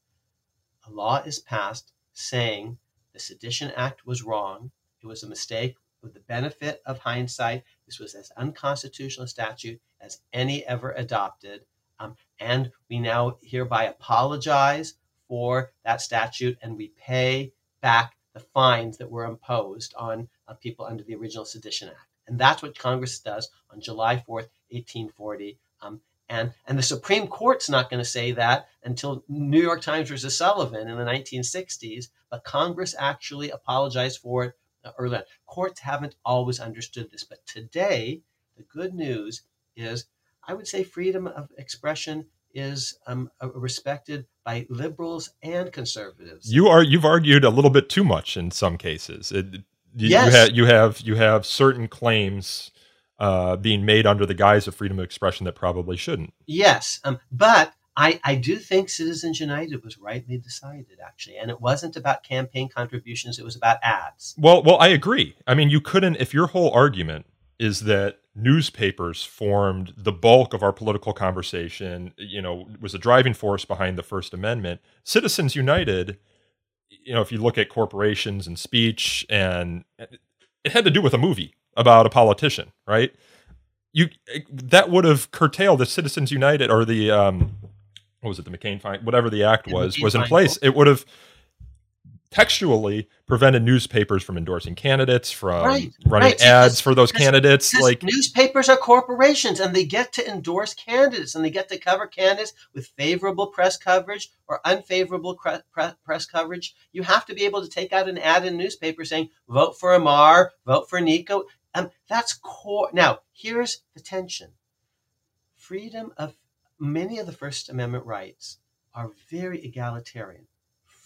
a law is passed saying the Sedition Act was wrong. It was a mistake. With the benefit of hindsight, this was as unconstitutional a statute as any ever adopted. Um, and we now hereby apologize for that statute and we pay back the fines that were imposed on uh, people under the original Sedition Act. And that's what Congress does on July 4th, 1840. Um, and, and the Supreme Court's not going to say that until New York Times versus Sullivan in the 1960s, but Congress actually apologized for it uh, earlier. Courts haven't always understood this, but today, the good news is I would say freedom of expression is um, respected by liberals and conservatives. You are you've argued a little bit too much in some cases. It, you, yes. you, have, you have you have certain claims uh, being made under the guise of freedom of expression that probably shouldn't. Yes, um, but I, I do think Citizens United was rightly decided, actually, and it wasn't about campaign contributions; it was about ads. Well, well, I agree. I mean, you couldn't if your whole argument is that newspapers formed the bulk of our political conversation, you know, was a driving force behind the First Amendment. Citizens United, you know, if you look at corporations and speech, and it had to do with a movie about a politician, right? You that would have curtailed the Citizens United or the um, what was it, the McCain fine, whatever the act was, was in place. It would have textually prevented newspapers from endorsing candidates, from right, running right. ads for those candidates. Like newspapers are corporations, and they get to endorse candidates, and they get to cover candidates with favorable press coverage or unfavorable cre- pre- press coverage. You have to be able to take out an ad in a newspaper saying "Vote for Amar," "Vote for Nico." Um, that's core. Now, here's the tension: freedom of many of the First Amendment rights are very egalitarian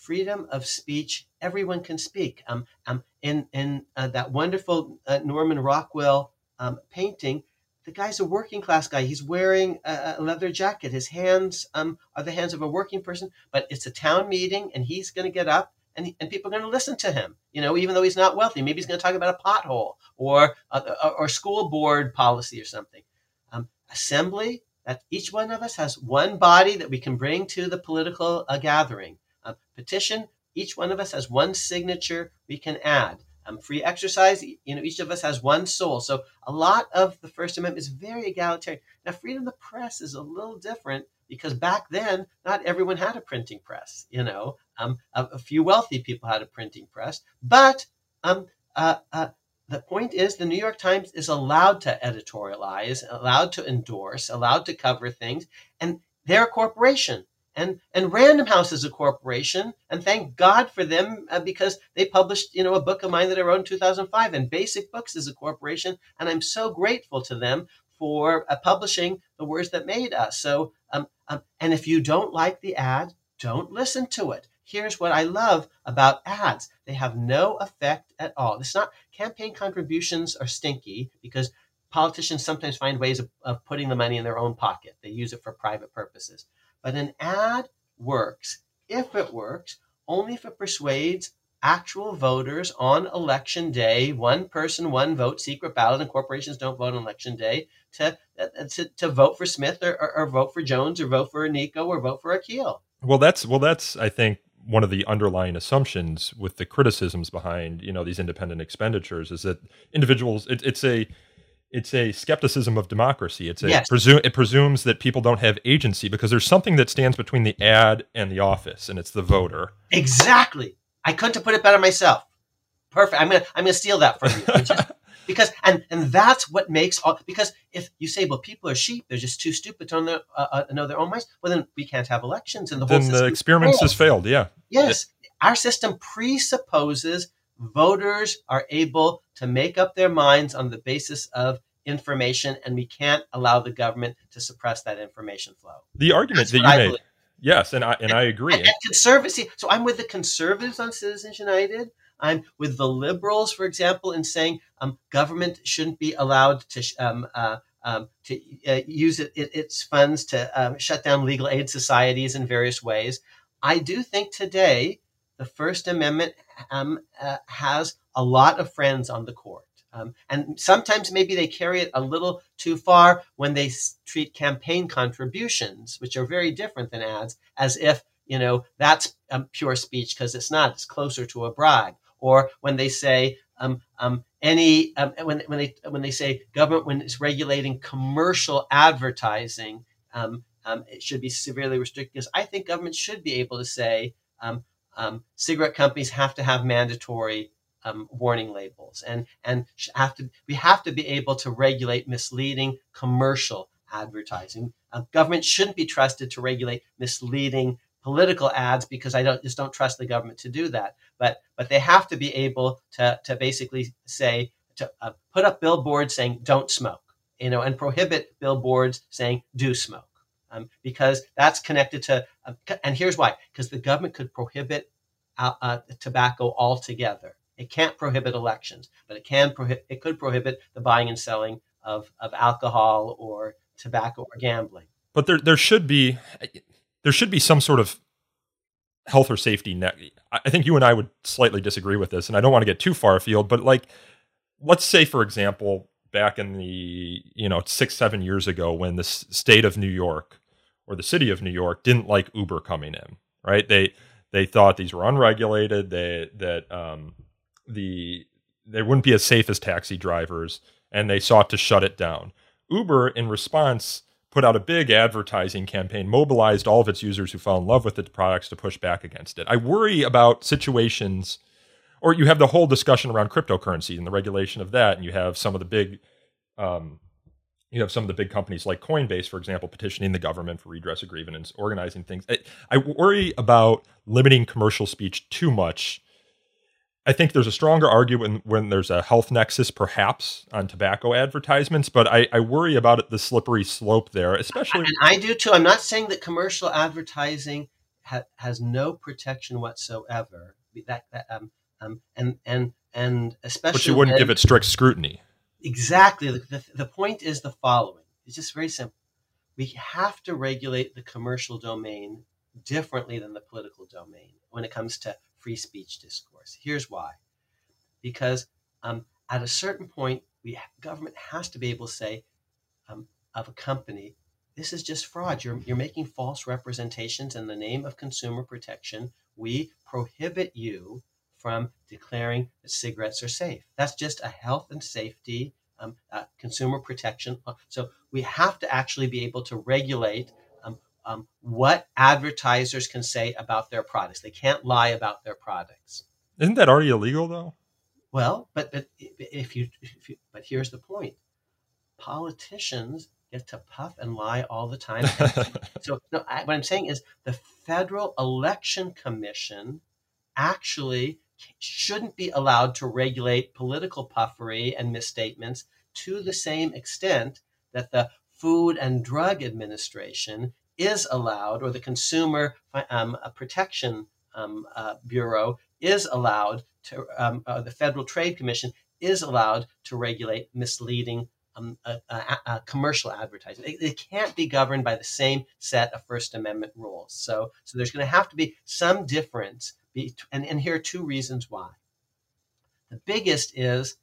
freedom of speech. Everyone can speak. Um, um, in in uh, that wonderful uh, Norman Rockwell um, painting, the guy's a working class guy. He's wearing a, a leather jacket. His hands um, are the hands of a working person, but it's a town meeting, and he's going to get up. And, and people are going to listen to him, you know, even though he's not wealthy. Maybe he's going to talk about a pothole or uh, or school board policy or something. Um, assembly, that each one of us has one body that we can bring to the political uh, gathering a petition, each one of us has one signature we can add. Um, free exercise, you know, each of us has one soul. So a lot of the First Amendment is very egalitarian. Now, freedom of the press is a little different because back then, not everyone had a printing press. You know, um, a, a, few wealthy people had a printing press. But um, uh, uh, the point is, the New York Times is allowed to editorialize, allowed to endorse, allowed to cover things, and they're a corporation and and Random House is a corporation, and thank God for them uh, because they published you know a book of mine that I wrote in 2005. And Basic Books is a corporation, and I'm so grateful to them for uh, publishing the words that made us. So, um, um, and if you don't like the ad, don't listen to it. Here's what I love about ads: they have no effect at all. It's not campaign contributions are stinky because politicians sometimes find ways of, of putting the money in their own pocket. They use it for private purposes. But an ad works, if it works, only if it persuades actual voters on election day, one person, one vote, secret ballot, and corporations don't vote on election day, to, uh, to, to vote for Smith or, or, or vote for Jones or vote for Nico or vote for Akhil. Well, that's well, that's I think one of the underlying assumptions with the criticisms behind you know these independent expenditures is that individuals it, it's a it's a skepticism of democracy. It's a Yes. presume it presumes that people don't have agency because there's something that stands between the ad and the office, and it's the voter. Exactly. I couldn't have put it better myself. Perfect. I'm gonna I'm gonna steal that from you. Just- because and and that's what makes all because if you say well people are sheep they're just too stupid to know their, uh, uh, know their own minds well then we can't have elections and the whole then the experiments has failed. Yeah, Yes, our system presupposes voters are able to make up their minds on the basis of information, and we can't allow the government to suppress that information flow. the argument That's that you I made. believe. Yes, and I and I agree. And, and conservatives, see, so I'm with the conservatives on Citizens United. I'm with the liberals, for example, in saying um, government shouldn't be allowed to um, uh, um, to uh, use it, it, its funds to um, shut down legal aid societies in various ways. I do think today the First Amendment um, uh, has a lot of friends on the court. Um, and sometimes maybe they carry it a little too far when they s- treat campaign contributions, which are very different than ads, as if you know that's um, pure speech because it's not. It's closer to a bribe. Or when they say um, um, any um, when when they when they say government when it's regulating commercial advertising, um, it should be severely restricted. Because I think government should be able to say um, cigarette companies have to have mandatory um, warning labels, and and have to we have to be able to regulate misleading commercial advertising. Uh, government shouldn't be trusted to regulate misleading political ads because I don't just don't trust the government to do that. But but they have to be able to to basically say to uh, put up billboards saying don't smoke, you know, and prohibit billboards saying do smoke. Um, because that's connected to, and here's why: because the government could prohibit uh, uh, tobacco altogether. It can't prohibit elections, but it can prohibit. It could prohibit the buying and selling of of alcohol or tobacco or gambling. but there there should be there should be some sort of health or safety net. I think you and I would slightly disagree with this, and I don't want to get too far afield, but like let's say for example back in the you know six seven years ago when the state of New York or the city of New York didn't like Uber coming in, right? They they thought these were unregulated. They that um, the they wouldn't be as safe as taxi drivers, and they sought to shut it down. Uber, in response, put out a big advertising campaign, mobilized all of its users who fell in love with its products to push back against it. I worry about situations, or you have the whole discussion around cryptocurrency and the regulation of that, and you have some of the big, um, you have some of the big companies like Coinbase, for example, petitioning the government for redress of grievance, organizing things. I, I worry about limiting commercial speech too much. I think there's a stronger argument when, when there's a health nexus, perhaps on tobacco advertisements, but I, I worry about it, the slippery slope there, especially. And I do too. I'm not saying that commercial advertising ha- has no protection whatsoever. That, that um, um, and and and especially But you wouldn't when- give it strict scrutiny. Exactly. The, the, point is the following. It's just very simple. We have to regulate the commercial domain differently than the political domain when it comes to free speech discourse. Here's why. Because um, at a certain point, we government has to be able to say um, of a company, this is just fraud. You're, you're making false representations in the name of consumer protection. We prohibit you from declaring that cigarettes are safe. That's just a health and safety, um, uh, consumer protection. Uh, So we have to actually be able to regulate um, um, what advertisers can say about their products. They can't lie about their products. Isn't that already illegal, though? Well, but, but if you, if you, but here's the point: politicians get to puff and lie all the time. so, no, I, what I'm saying is the Federal Election Commission actually shouldn't be allowed to regulate political puffery and misstatements to the same extent that the Food and Drug Administration is allowed, or the Consumer um, Protection um, uh, Bureau is allowed to, um, uh, the Federal Trade Commission is allowed to regulate misleading um, uh, uh, uh, commercial advertising. It, it, can't be governed by the same set of First Amendment rules. So, so there's going to have to be some difference. Be, and, and here are two reasons why. The biggest is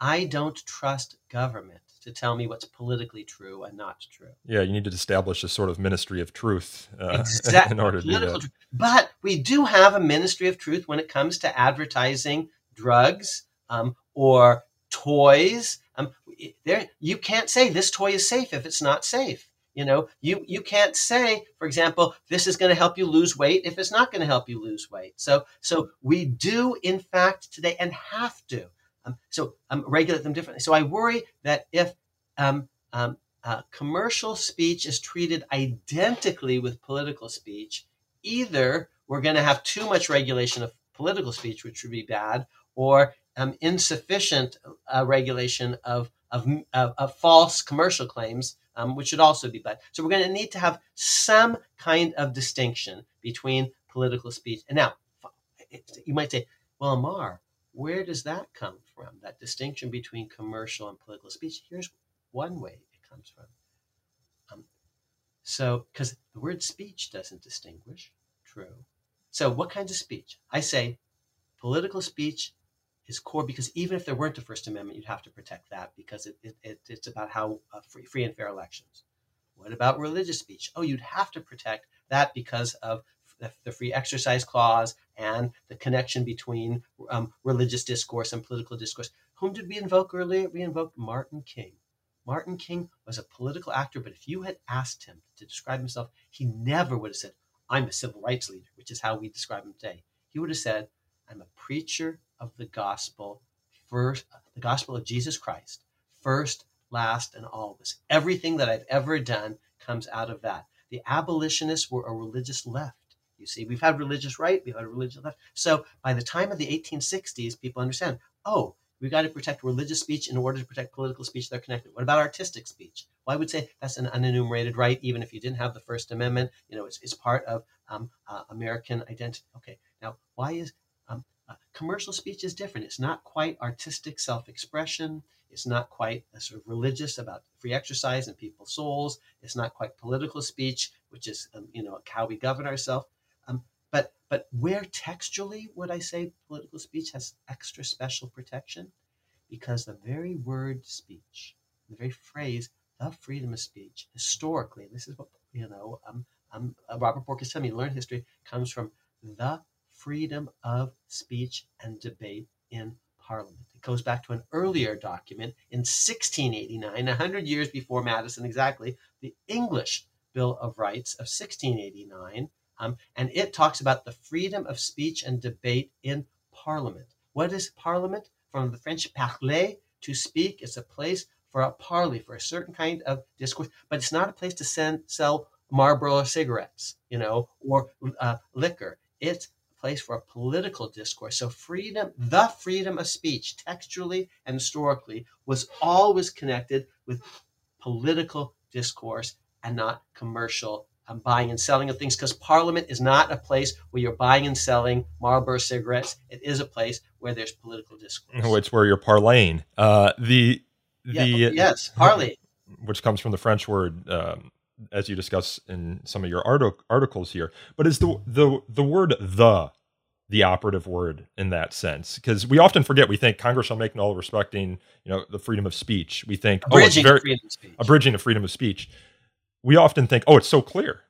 I don't trust government to tell me what's politically true and not true. Yeah, you need to establish a sort of ministry of truth uh, exactly. in order to do that. Truth. But we do have a ministry of truth when it comes to advertising drugs um, or toys. Um, there, you can't say this toy is safe if it's not safe. You know, you you can't say, for example, this is going to help you lose weight if it's not going to help you lose weight. So so we do in fact today and have to um, so um, regulate them differently. So I worry that if um, um, uh, commercial speech is treated identically with political speech, either we're going to have too much regulation of political speech, which would be bad, or um, insufficient uh, regulation of, of, of, of, false commercial claims, um, which should also be bad. So we're going to need to have some kind of distinction between political speech. And now, you might say, well, Amar, where does that come from? That distinction between commercial and political speech? Here's one way it comes from. Um, so, because the word speech doesn't distinguish, true. So, what kinds of speech? I say political speech is core because even if there weren't a First Amendment, you'd have to protect that because it, it, it it's about how uh, free, free and fair elections. What about religious speech? Oh, you'd have to protect that because of the, the free exercise clause and the connection between um, religious discourse and political discourse. Whom did we invoke earlier? We invoked Martin King. Martin King was a political actor, but if you had asked him to describe himself, he never would have said, I'm a civil rights leader, which is how we describe him today. He would have said, I'm a preacher of the gospel, first, the gospel of Jesus Christ, first, last, and always. Everything that I've ever done comes out of that. The abolitionists were a religious left. You see, we've had religious right, we've had religious left. So by the time of the 1860s, people understand, oh, we've got to protect religious speech in order to protect political speech. They're connected. What about artistic speech? Well, I would say that's an unenumerated right, even if you didn't have the First Amendment. You know, it's, it's part of um, uh, American identity. Okay, now why is uh, commercial speech is different? It's not quite artistic self-expression. It's not quite a sort of religious about free exercise and people's souls. It's not quite political speech, which is um, you know how we govern ourselves. Um, but but where textually would I say political speech has extra special protection? Because the very word speech, the very phrase, the freedom of speech, historically, this is what you know. Um, um, Robert Bork is telling me, learn history comes from the freedom of speech and debate in Parliament. It goes back to an earlier document in 1689, 100 years before Madison exactly, the English Bill of Rights of 1689, um, and it talks about the freedom of speech and debate in Parliament. What is Parliament? From the French parler, to speak. It's a place for a parley, for a certain kind of discourse, but it's not a place to send, sell Marlboro cigarettes, you know, or uh, liquor. It's place for a political discourse. So freedom, the freedom of speech, textually and historically, was always connected with political discourse and not commercial um, buying and selling of things because Parliament is not a place where you're buying and selling Marlboro cigarettes. It is a place where there's political discourse. It's where you're parlaying. Uh, the the yeah, yes, parley, which comes from the French word, um, as you discuss in some of your artic- articles here. But is the the the word the the operative word in that sense because we often forget we think congress shall make no respecting you know the freedom of speech we think abridging oh it's very of abridging the freedom of speech we often think, oh, it's so clear.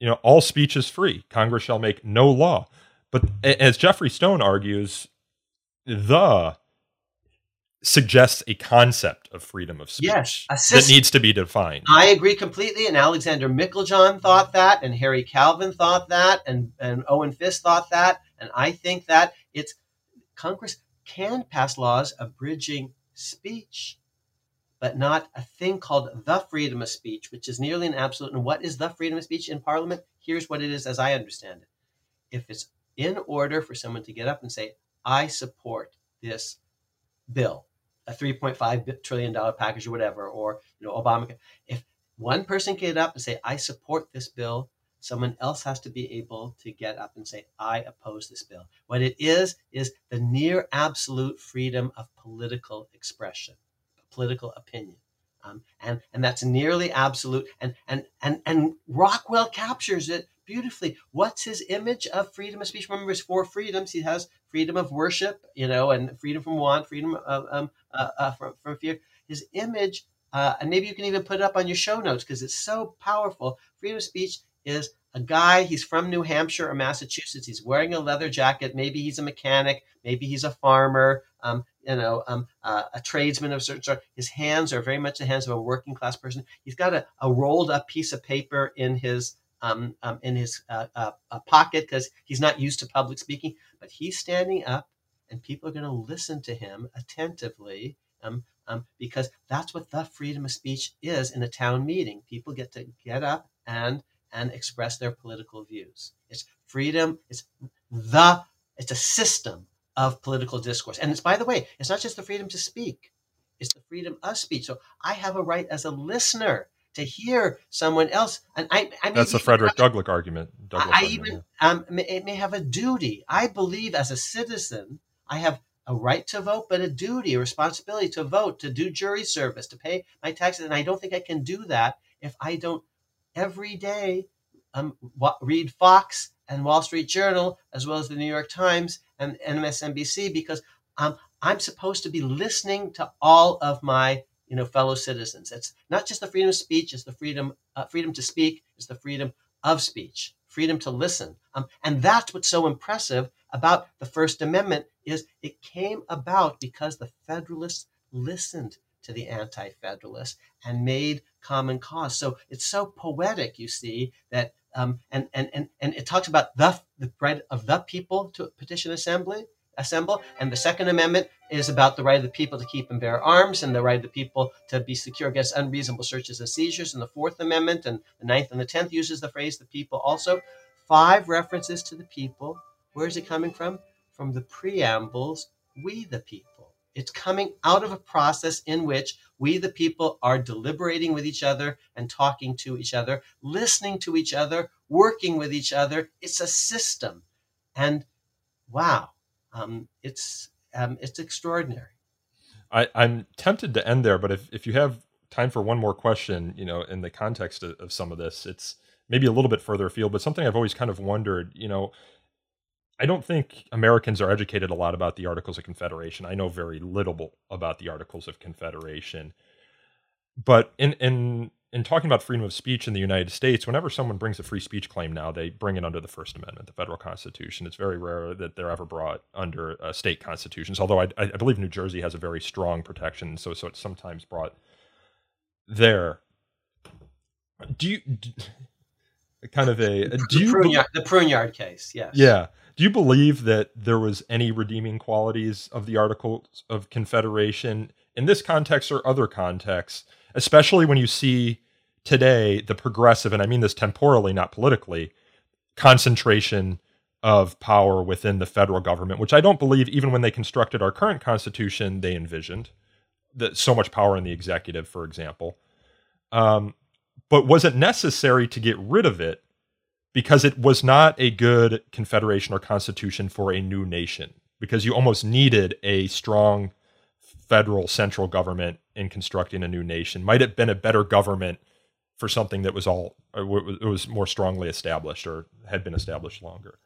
You know, all speech is free. Congress shall make no law. But as Jeffrey Stone argues, the suggests a concept of freedom of speech yes, that needs to be defined. I agree completely. And Alexander Meiklejohn thought that, and Harry Kalven thought that, and, and Owen Fiss thought that. And I think that it's Congress can pass laws abridging speech but not a thing called the freedom of speech, which is nearly an absolute. And what is the freedom of speech in Parliament? Here's what it is as I understand it. If it's in order for someone to get up and say, I support this bill, a $3.5 trillion package or whatever, or you know, Obama, if one person can get up and say, I support this bill, someone else has to be able to get up and say, I oppose this bill. What it is, is the near absolute freedom of political expression political opinion. Um, and and that's nearly absolute. And and and and Rockwell captures it beautifully. What's his image of freedom of speech? Remember, his four freedoms. He has freedom of worship, you know, and freedom from want, freedom of um, uh, uh, from, from fear. His image uh, and maybe you can even put it up on your show notes because it's so powerful. Freedom of speech is a guy, he's from New Hampshire or Massachusetts. He's wearing a leather jacket. Maybe he's a mechanic. Maybe he's a farmer, um, you know, um, uh, a tradesman of certain sort. His hands are very much the hands of a working class person. He's got a, a rolled up piece of paper in his um, um, in his uh, uh, pocket because he's not used to public speaking. But he's standing up, and people are going to listen to him attentively um, um, because that's what the freedom of speech is in a town meeting. People get to get up and and express their political views. It's freedom. It's the. It's a system of political discourse, and it's by the way, it's not just the freedom to speak. It's the freedom of speech. So I have a right as a listener to hear someone else. And I, I that's the Frederick Douglass argument. Douglass I argument, even yeah. um, it may have a duty. I believe as a citizen, I have a right to vote, but a duty, a responsibility to vote, to do jury service, to pay my taxes. And I don't think I can do that if I don't every day um, read Fox and Wall Street Journal, as well as the New York Times and MSNBC, because um, I'm supposed to be listening to all of my you know fellow citizens. It's not just the freedom of speech; it's the freedom uh, freedom to speak. It's the freedom of speech, freedom to listen, um, and that's what's so impressive about the First Amendment is it came about because the Federalists listened to the Anti-Federalists and made common cause. So it's so poetic, you see that. Um, and, and, and, and it talks about the, the right of the people to petition assembly, assemble. And the Second Amendment is about the right of the people to keep and bear arms and the right of the people to be secure against unreasonable searches and seizures. And the Fourth Amendment and the Ninth and the Tenth uses the phrase the people also. Five references to the people. Where is it coming from? From the preambles, we the people. It's coming out of a process in which we the people are deliberating with each other and talking to each other, listening to each other, working with each other. It's a system. And wow, um, it's um, it's extraordinary. I, I'm tempted to end there, but if, if you have time for one more question, you know, in the context of, of some of this, it's maybe a little bit further afield, but something I've always kind of wondered, you know, I don't think Americans are educated a lot about the Articles of Confederation. I know very little about the Articles of Confederation. But in in in talking about freedom of speech in the United States, whenever someone brings a free speech claim now, they bring it under the First Amendment, the federal Constitution. It's very rare that they're ever brought under uh, state constitutions. Although I, I, believe New Jersey has a very strong protection, so so it's sometimes brought there. Do you do, kind of a do the you Pruneyard, the Pruneyard case? Yes. Yeah. Do you believe that there was any redeeming qualities of the Articles of Confederation in this context or other contexts, especially when you see today the progressive, and I mean this temporally, not politically, concentration of power within the federal government, which I don't believe even when they constructed our current constitution they envisioned that so much power in the executive, for example. Um, but was it necessary to get rid of it because it was not a good confederation or constitution for a new nation? Because you almost needed a strong federal central government in constructing a new nation? Might it have been a better government for something that was all uh, it was more strongly established or had been established longer?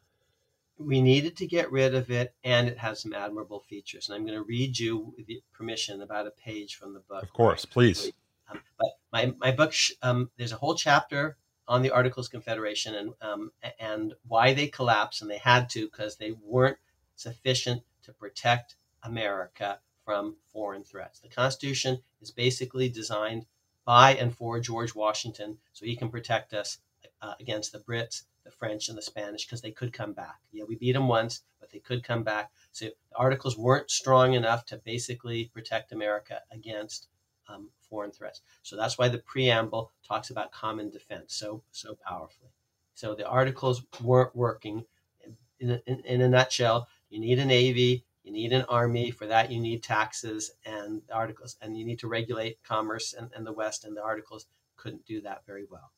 We needed to get rid of it, and it has some admirable features. And I'm going to read you, with permission, about a page from the book. Of course, please. Um, but my, my book, um, there's a whole chapter on the Articles of Confederation and um, and why they collapsed, and they had to because they weren't sufficient to protect America from foreign threats. The Constitution is basically designed by and for George Washington so he can protect us uh, against the Brits, the French, and the Spanish because they could come back. Yeah, we beat them once, but they could come back. So the articles weren't strong enough to basically protect America against um, foreign threats. So that's why the preamble talks about common defense so so powerfully. So the articles weren't working. In, in, in a nutshell, you need a navy, you need an army. For that, you need taxes and articles, and you need to regulate commerce and, and the West, and the articles couldn't do that very well.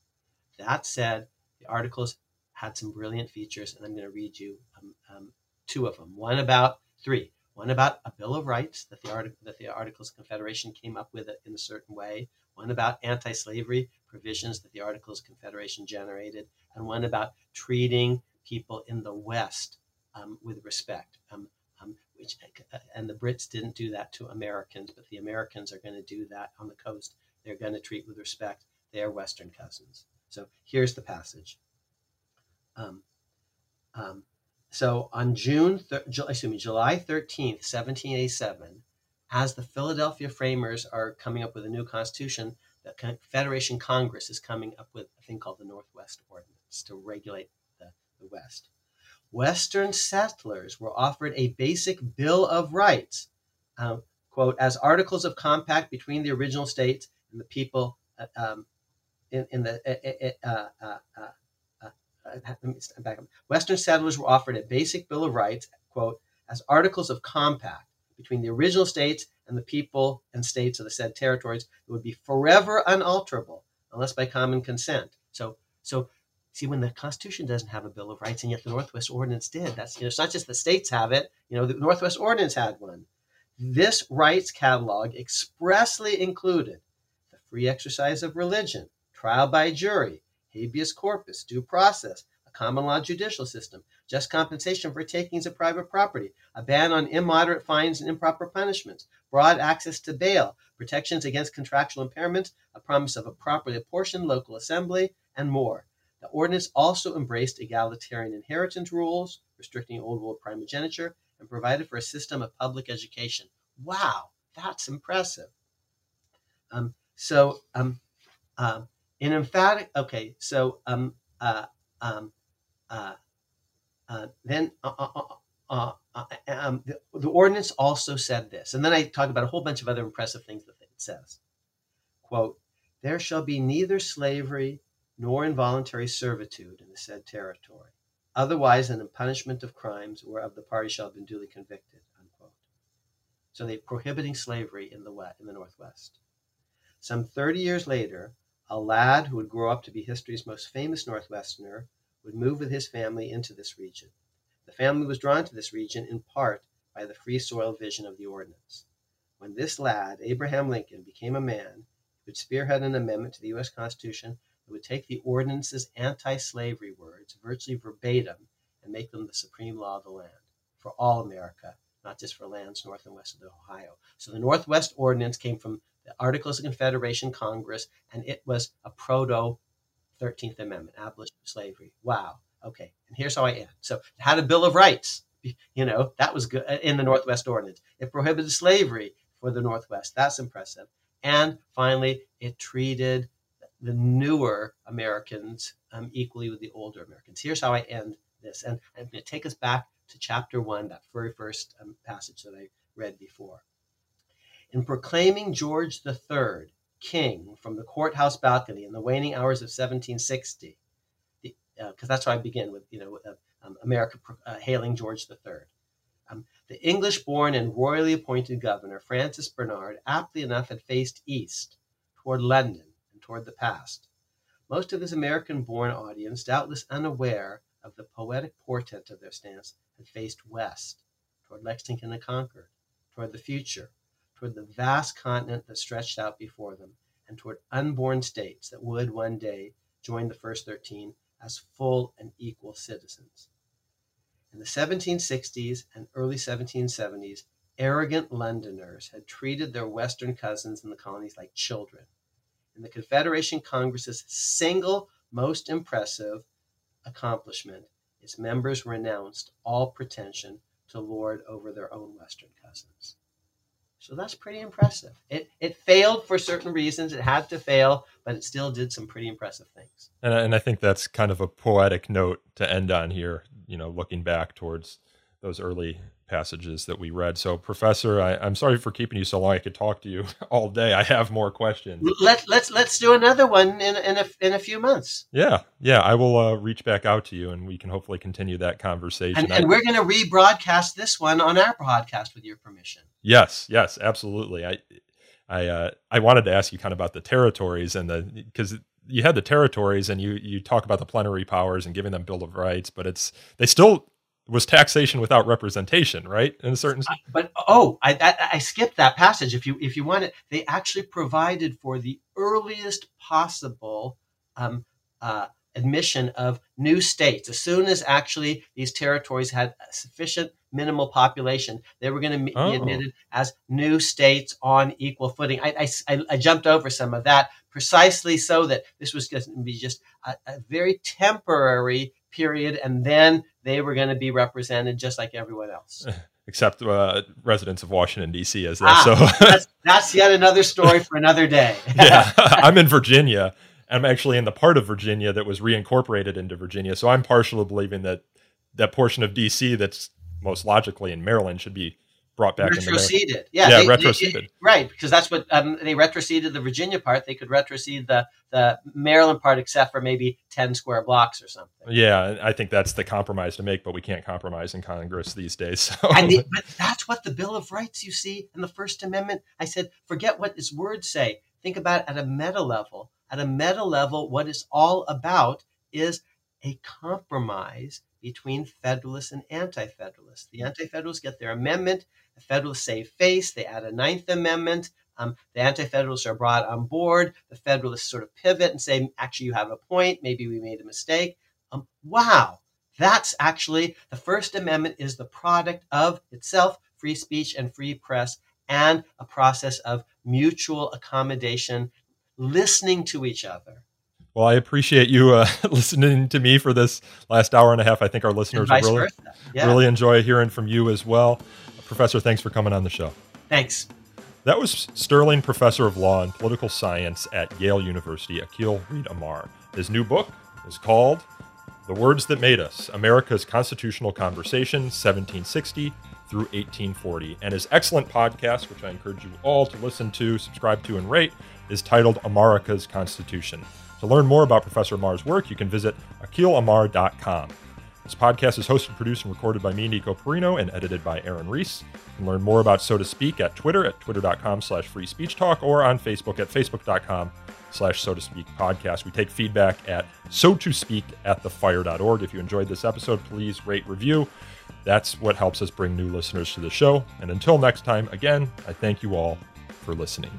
That said, the articles had some brilliant features, and I'm going to read you um, um, two of them. One about three. One about a Bill of Rights that the, that the Articles of Confederation came up with in a certain way. One about anti-slavery provisions that the Articles of Confederation generated, and one about treating people in the West um, with respect. Um, which and the Brits didn't do that to Americans, but the Americans are going to do that on the coast they're going to treat with respect their Western cousins. So here's the passage. Um, um, so on June, thir- excuse me, July 13th, 1787, as the Philadelphia framers are coming up with a new constitution, the Confederation Congress is coming up with a thing called the Northwest Ordinance to regulate the, the West. Western settlers were offered a basic Bill of Rights, um, quote, as articles of compact between the original states and the people uh, um, in, in, the uh, uh, back up. Western settlers were offered a basic Bill of Rights, quote, as articles of compact between the original states and the people and states of the said territories that would be forever unalterable unless by common consent. So, so see, when the Constitution doesn't have a Bill of Rights, and yet the Northwest Ordinance did, that's you know, it's not just the states have it. You know, the Northwest Ordinance had one. This rights catalog expressly included the free exercise of religion, trial by jury, habeas corpus, due process, a common law judicial system, just compensation for takings of private property, a ban on immoderate fines and improper punishments, broad access to bail, protections against contractual impairments, a promise of a properly apportioned local assembly, and more. The ordinance also embraced egalitarian inheritance rules, restricting old world primogeniture, and provided for a system of public education. Wow, that's impressive. Um, so, um, uh, in emphatic, okay, so um, uh, um, uh, uh, then uh, uh, uh, uh, um, the, the, ordinance also said this, and then I talk about a whole bunch of other impressive things that it says. Quote, there shall be neither slavery nor involuntary servitude in the said territory, otherwise than in punishment of crimes whereof the party shall have been duly convicted. Unquote. So they're prohibiting slavery in the west, in the Northwest. Some 30 years later, a lad who would grow up to be history's most famous Northwesterner would move with his family into this region. The family was drawn to this region in part by the free soil vision of the ordinance. When this lad, Abraham Lincoln, became a man, he would spearhead an amendment to the U.S. Constitution would take the ordinance's anti slavery words virtually verbatim and make them the supreme law of the land for all America, not just for lands north and west of the Ohio. So the Northwest Ordinance came from the Articles of Confederation Congress, and it was a proto 13th Amendment, abolition of slavery. Wow. Okay. And here's how I end. So it had a Bill of Rights. You know, that was good in the Northwest Ordinance. It prohibited slavery for the Northwest. That's impressive. And finally, it treated the newer Americans um, equally with the older Americans. Here's how I end this. And I'm going to take us back to chapter one, that very first um, passage that I read before in proclaiming George III king from the courthouse balcony in the waning hours of 1760, because uh, that's how I begin with, you know, uh, um, America uh, hailing George III. Um, the English born and royally appointed governor, Francis Bernard, aptly enough had faced east, toward London toward the past. Most of his American born audience, doubtless unaware of the poetic portent of their stance, had faced west, toward Lexington and Concord, toward the future, toward the vast continent that stretched out before them, and toward unborn states that would one day join the first 13 as full and equal citizens. In the 1760s and early 1770s, arrogant Londoners had treated their Western cousins in the colonies like children. In the Confederation Congress's single most impressive accomplishment, its members renounced all pretension to lord over their own Western cousins. So that's pretty impressive. It it failed for certain reasons. It had to fail, but it still did some pretty impressive things. And and I think that's kind of a poetic note to end on here. You know, looking back towards those early passages that we read. So, Professor, I, am sorry for keeping you so long. I could talk to you all day. I have more questions. Let let's let's do another one in in a in a few months. Yeah, yeah. I will uh, reach back out to you, and we can hopefully continue that conversation. And, and we're going to rebroadcast this one on our podcast with your permission. Yes, yes, absolutely. I I uh, I wanted to ask you kind of about the territories and the because you had the territories and you you talk about the plenary powers and giving them bill of rights, but it's they still was taxation without representation, right? In a certain, but oh, I, I, I skipped that passage. If you if you want it, they actually provided for the earliest possible um, uh, admission of new states as soon as actually these territories had sufficient minimal population. They were going to Oh. be admitted as new states on equal footing. I, I, I- jumped over some of that precisely so that this was going to be just a, a very temporary period, and then they were going to be represented just like everyone else. Except uh, residents of Washington D.C. as that. Ah, so that's, that's yet another story for another day. yeah, I'm in Virginia. I'm actually in the part of Virginia that was reincorporated into Virginia. So I'm partial to believing that that portion of DC that's most logically in Maryland should be brought back retroceded. Yeah, Yeah, they- they- retroceded. right, because that's what um, they retroceded the Virginia part. They could retrocede the the Maryland part, except for maybe ten square blocks or something. Yeah, I think that's the compromise to make, but we can't compromise in Congress these days. So. And the, but that's what the Bill of Rights you see in the First Amendment. I said, forget what its words say. Think about it at a meta level. At a meta level, what it's all about is a compromise between Federalists and Anti-Federalists. The Anti-Federalists get their amendment. The Federalists save face. They add a Ninth Amendment. Um, the Anti-Federalists are brought on board. The Federalists sort of pivot and say, actually, you have a point. Maybe we made a mistake. Um, wow, that's actually the First Amendment is the product of itself, free speech and free press, and a process of mutual accommodation, listening to each other. Well, I appreciate you uh, listening to me for this last hour and a half. I think our listeners will really. Yeah. really enjoy hearing from you as well. Professor, thanks for coming on the show. Thanks. That was Sterling Professor of Law and Political Science at Yale University, Akhil Reed Amar. His new book is called The Words That Made Us America's Constitutional Conversation, 1760 through 1840. And his excellent podcast, which I encourage you all to listen to, subscribe to, and rate, is titled America's Constitution. To learn more about Professor Amar's work, you can visit akhilamar.com. This podcast is hosted, produced, and recorded by me, Nico Perino, and edited by Aaron Reese. You can learn more about So to Speak at Twitter at twitter.com slash free speech talk or on Facebook at facebook.com slash so to speak podcast. We take feedback at so to speak at thefire.org. If you enjoyed this episode, please rate, review. That's what helps us bring new listeners to the show. And until next time, again, I thank you all for listening.